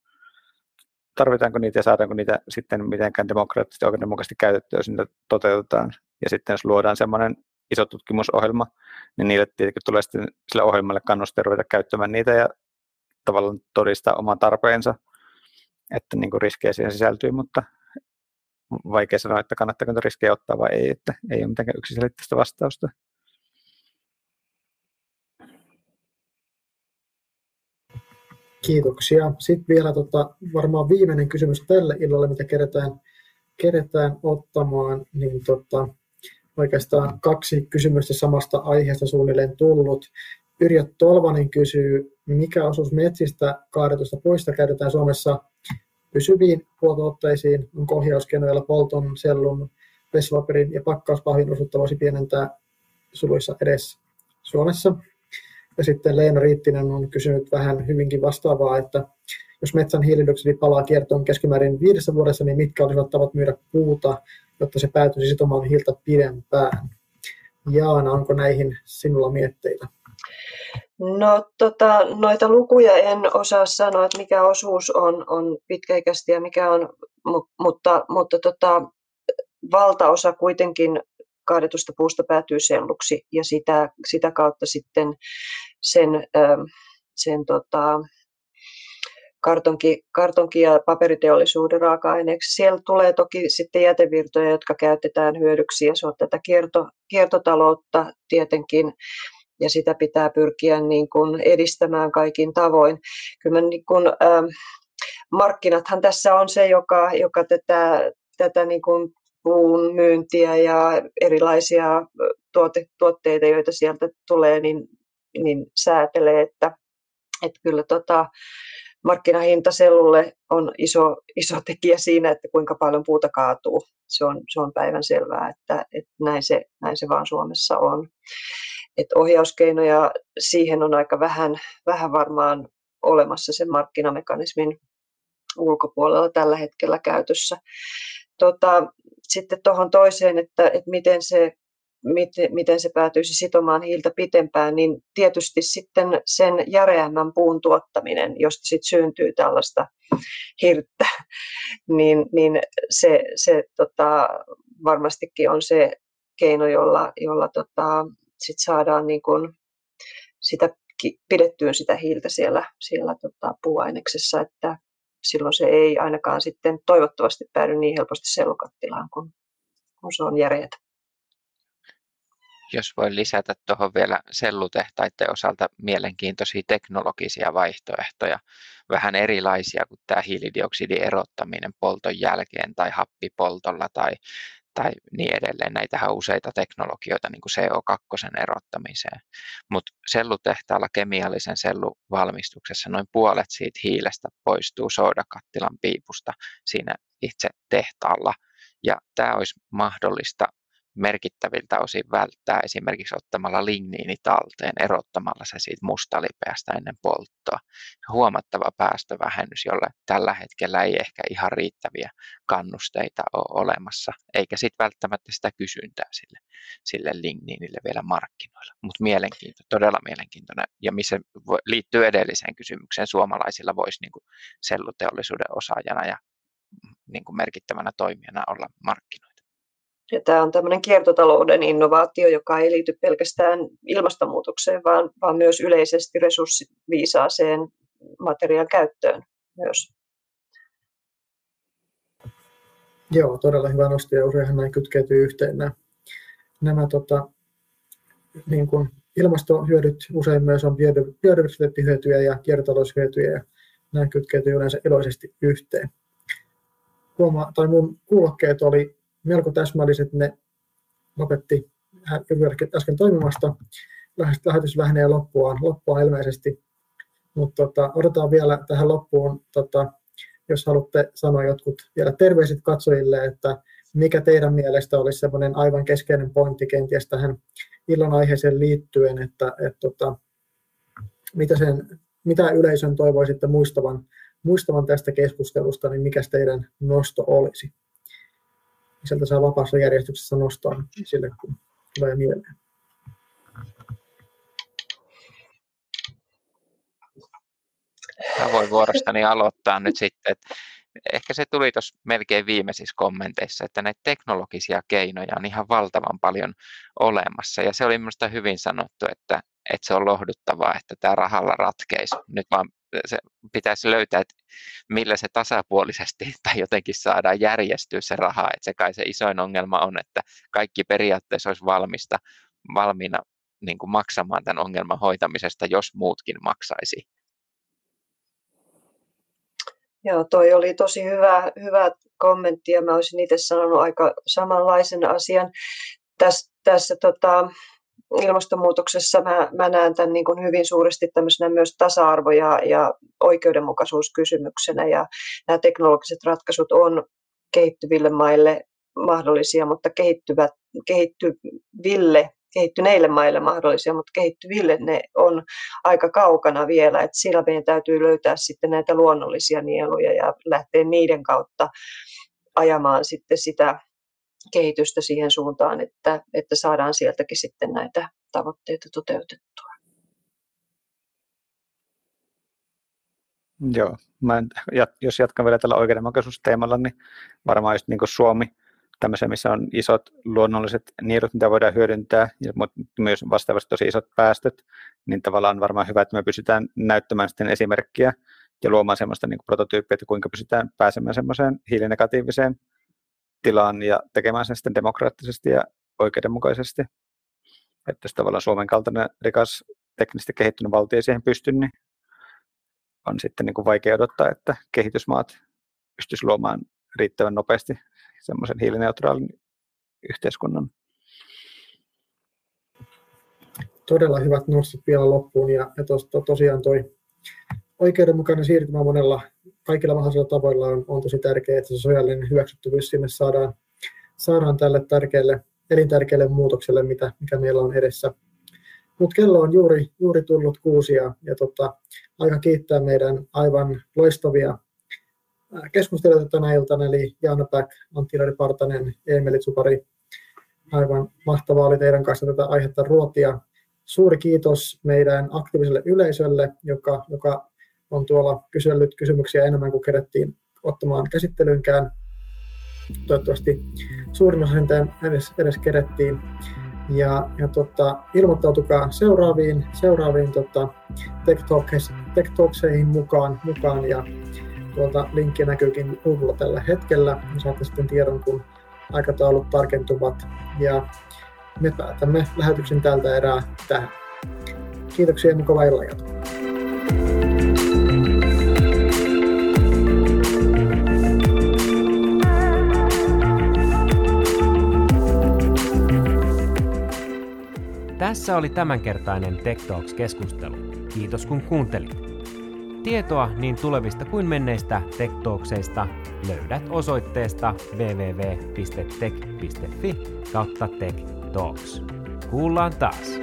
tarvitaanko niitä ja saadaanko niitä sitten mitenkään demokraattisesti oikeudenmukaisesti käytettyä, jos niitä toteutetaan. Ja sitten jos luodaan semmoinen iso tutkimusohjelma, niin niille tietenkin tulee sitten sille ohjelmalle kannuste ruveta käyttämään niitä ja tavallaan todistaa oman tarpeensa, että niin kuin riskejä siihen sisältyy, mutta vaikea sanoa, että kannattaako niitä riskejä ottaa vai ei, että ei ole mitenkään yksiselitteistä vastausta. Kiitoksia. Sitten vielä tota, varmaan viimeinen kysymys tälle illalle, mitä keretään, keretään ottamaan, niin tota, oikeastaan kaksi kysymystä samasta aiheesta suunnilleen tullut. Yrjö Tolvanen kysyy, mikä osuus metsistä kaadetusta puista käytetään Suomessa pysyviin puotuotteisiin, onko ohjauskenoilla polton, sellun, vesipaperin ja pakkauspahvin osuutta voisi pienentää suluissa edes Suomessa. Ja sitten Leena Riittinen on kysynyt vähän hyvinkin vastaavaa, että jos metsän hiilidioksidi palaa kiertoon keskimäärin viidessä vuodessa, niin mitkä olisivat tavat myydä puuta, jotta se päätyisi sitomaan hiiltä pidempään? Jaana, onko näihin sinulla mietteitä? No tota, noita lukuja en osaa sanoa, että mikä osuus on, on pitkäikäistä ja mikä on, mutta, mutta tota, valtaosa kuitenkin kaadetusta puusta päätyy selluksi ja sitä, sitä kautta sitten sen, sen tota, kartonki, kartonki- ja paperiteollisuuden raaka-aineeksi. Siellä tulee toki sitten jätevirtoja, jotka käytetään hyödyksi ja se on tätä kierto, kiertotaloutta tietenkin ja sitä pitää pyrkiä niin kuin edistämään kaikin tavoin. Kyllä niin kuin, ähm, markkinathan tässä on se, joka, joka tätä, tätä niin kuin puun myyntiä ja erilaisia tuote, tuotteita, joita sieltä tulee, niin, niin säätelee, että, että kyllä tota, markkinahinta sellulle on iso, iso tekijä siinä, että kuinka paljon puuta kaatuu. Se on, se on päivän selvää, että, että näin, se, näin se vaan Suomessa on. Et ohjauskeinoja siihen on aika vähän, vähän varmaan olemassa sen markkinamekanismin ulkopuolella tällä hetkellä käytössä. Tota, sitten tuohon toiseen, että, että miten se miten, miten se päätyisi sitomaan hiiltä pitempään, niin tietysti sitten sen järeämmän puun tuottaminen, josta sitten syntyy tällaista hirttä, (laughs) niin, niin se, se tota, varmastikin on se keino, jolla, jolla tota, sit saadaan niin kun sitä pidettyä sitä hiiltä siellä, siellä tota, puuaineksessa, että silloin se ei ainakaan sitten toivottavasti päädy niin helposti sellukattilaan, kun, kun se on järeätä jos voi lisätä tuohon vielä sellutehtaiden osalta mielenkiintoisia teknologisia vaihtoehtoja, vähän erilaisia kuin tämä hiilidioksidin erottaminen polton jälkeen tai happipoltolla tai, tai niin edelleen. Näitähän on useita teknologioita niin kuin CO2 erottamiseen. Mutta sellutehtaalla kemiallisen selluvalmistuksessa noin puolet siitä hiilestä poistuu soodakattilan piipusta siinä itse tehtaalla. Ja tämä olisi mahdollista merkittäviltä osin välttää esimerkiksi ottamalla ligniini talteen, erottamalla se siitä mustalipeästä ennen polttoa. Huomattava päästövähennys, jolle tällä hetkellä ei ehkä ihan riittäviä kannusteita ole olemassa, eikä sitten välttämättä sitä kysyntää sille, sille ligniinille vielä markkinoilla. Mutta mielenkiinto, todella mielenkiintoinen, ja missä liittyy edelliseen kysymykseen, suomalaisilla voisi niin selluteollisuuden osaajana ja niin kuin merkittävänä toimijana olla markkinoilla. Ja tämä on tämmöinen kiertotalouden innovaatio, joka ei liity pelkästään ilmastonmuutokseen, vaan, vaan myös yleisesti resurssiviisaaseen materiaan käyttöön myös. Joo, todella hyvä nosto ja useinhan näin kytkeytyy yhteen nämä, nämä tota, niin kuin ilmastohyödyt usein myös on biodiversiteettihyötyjä ja kiertotaloushyötyjä ja nämä kytkeytyy yleensä iloisesti yhteen. Huoma, tai mun kuulokkeet oli melko täsmälliset. Ne lopetti äsken toimimasta. Lähetys lähenee loppuaan, loppuaan ilmeisesti. Mutta tota, odotetaan vielä tähän loppuun, tota, jos haluatte sanoa jotkut vielä terveiset katsojille, että mikä teidän mielestä olisi semmoinen aivan keskeinen pointti kenties tähän illan aiheeseen liittyen, että et, tota, mitä, sen, mitä yleisön toivoisitte muistavan, muistavan tästä keskustelusta, niin mikä teidän nosto olisi? Sieltä saa vapaassa järjestyksessä nostaa sille, kun tulee mieleen. Mä voin vuorostani aloittaa nyt sitten, että ehkä se tuli tuossa melkein viimeisissä kommenteissa, että näitä teknologisia keinoja on ihan valtavan paljon olemassa. Ja se oli minusta hyvin sanottu, että, että se on lohduttavaa, että tämä rahalla ratkeisi. Nyt vaan se pitäisi löytää, että millä se tasapuolisesti (laughs) tai jotenkin saadaan järjestyä se raha. Että se kai se isoin ongelma on, että kaikki periaatteessa olisi valmista, valmiina niin kuin maksamaan tämän ongelman hoitamisesta, jos muutkin maksaisi. Joo, toi oli tosi hyvä, hyvä kommentti ja mä olisin itse sanonut aika samanlaisen asian. Tässä, tässä tota, ilmastonmuutoksessa mä, mä näen tämän niin kuin hyvin suuresti tämmöisenä myös tasa-arvo- ja, ja oikeudenmukaisuuskysymyksenä. Ja nämä teknologiset ratkaisut on kehittyville maille mahdollisia, mutta kehittyvät, kehittyville, kehittyneille maille mahdollisia, mutta kehittyville ne on aika kaukana vielä. Et sillä meidän täytyy löytää sitten näitä luonnollisia nieluja ja lähteä niiden kautta ajamaan sitten sitä kehitystä siihen suuntaan, että, että saadaan sieltäkin sitten näitä tavoitteita toteutettua. Joo, mä en, jos jatkan vielä tällä oikeudenmukaisuusteemalla, niin varmaan just niin kuin Suomi, tämmöisen, missä on isot luonnolliset nielut, mitä voidaan hyödyntää, mutta myös vastaavasti tosi isot päästöt, niin tavallaan on varmaan hyvä, että me pystytään näyttämään sitten esimerkkiä ja luomaan semmoista niin prototyyppiä, että kuinka pystytään pääsemään semmoiseen hiilinegatiiviseen tilaan ja tekemään sen sitten demokraattisesti ja oikeudenmukaisesti. Että jos tavallaan Suomen kaltainen rikas teknisesti kehittynyt valtio siihen pysty, niin on sitten niin kuin vaikea odottaa, että kehitysmaat pystyisi luomaan riittävän nopeasti semmoisen hiilineutraalin yhteiskunnan. Todella hyvät nostot vielä loppuun ja, ja tos, to, tosiaan toi oikeudenmukainen siirtymä monella kaikilla mahdollisilla tavoilla on, on tosi tärkeää, että se sosiaalinen hyväksyttävyys sinne saadaan, saadaan tälle tärkeälle, elintärkeälle muutokselle, mitä, mikä meillä on edessä. Mutta kello on juuri, juuri tullut kuusi ja, ja tota, aika kiittää meidän aivan loistavia keskustelijoita tänä iltana, eli Jaana Päck, Antti Partanen, Emeli Tsupari. Aivan mahtavaa oli teidän kanssa tätä aihetta ruotia. Suuri kiitos meidän aktiiviselle yleisölle, joka, joka on tuolla kysellyt kysymyksiä enemmän kuin kerättiin ottamaan käsittelyynkään. Toivottavasti suurin osa edes, edes kerättiin. Ja, ja tota, ilmoittautukaa seuraaviin, seuraaviin tota, Tech, Talks, Tech Talkseihin mukaan, mukaan ja tuolta linkki näkyykin Google tällä hetkellä. Saatte sitten tiedon, kun aikataulut tarkentuvat. Ja me päätämme lähetyksen tältä erää tähän. Kiitoksia ja mukavaa illanjatkoa. Tässä oli tämänkertainen Tech Talks-keskustelu. Kiitos kun kuuntelit. Tietoa niin tulevista kuin menneistä Tech löydät osoitteesta www.tech.fi kautta Tech Talks. Kuullaan taas!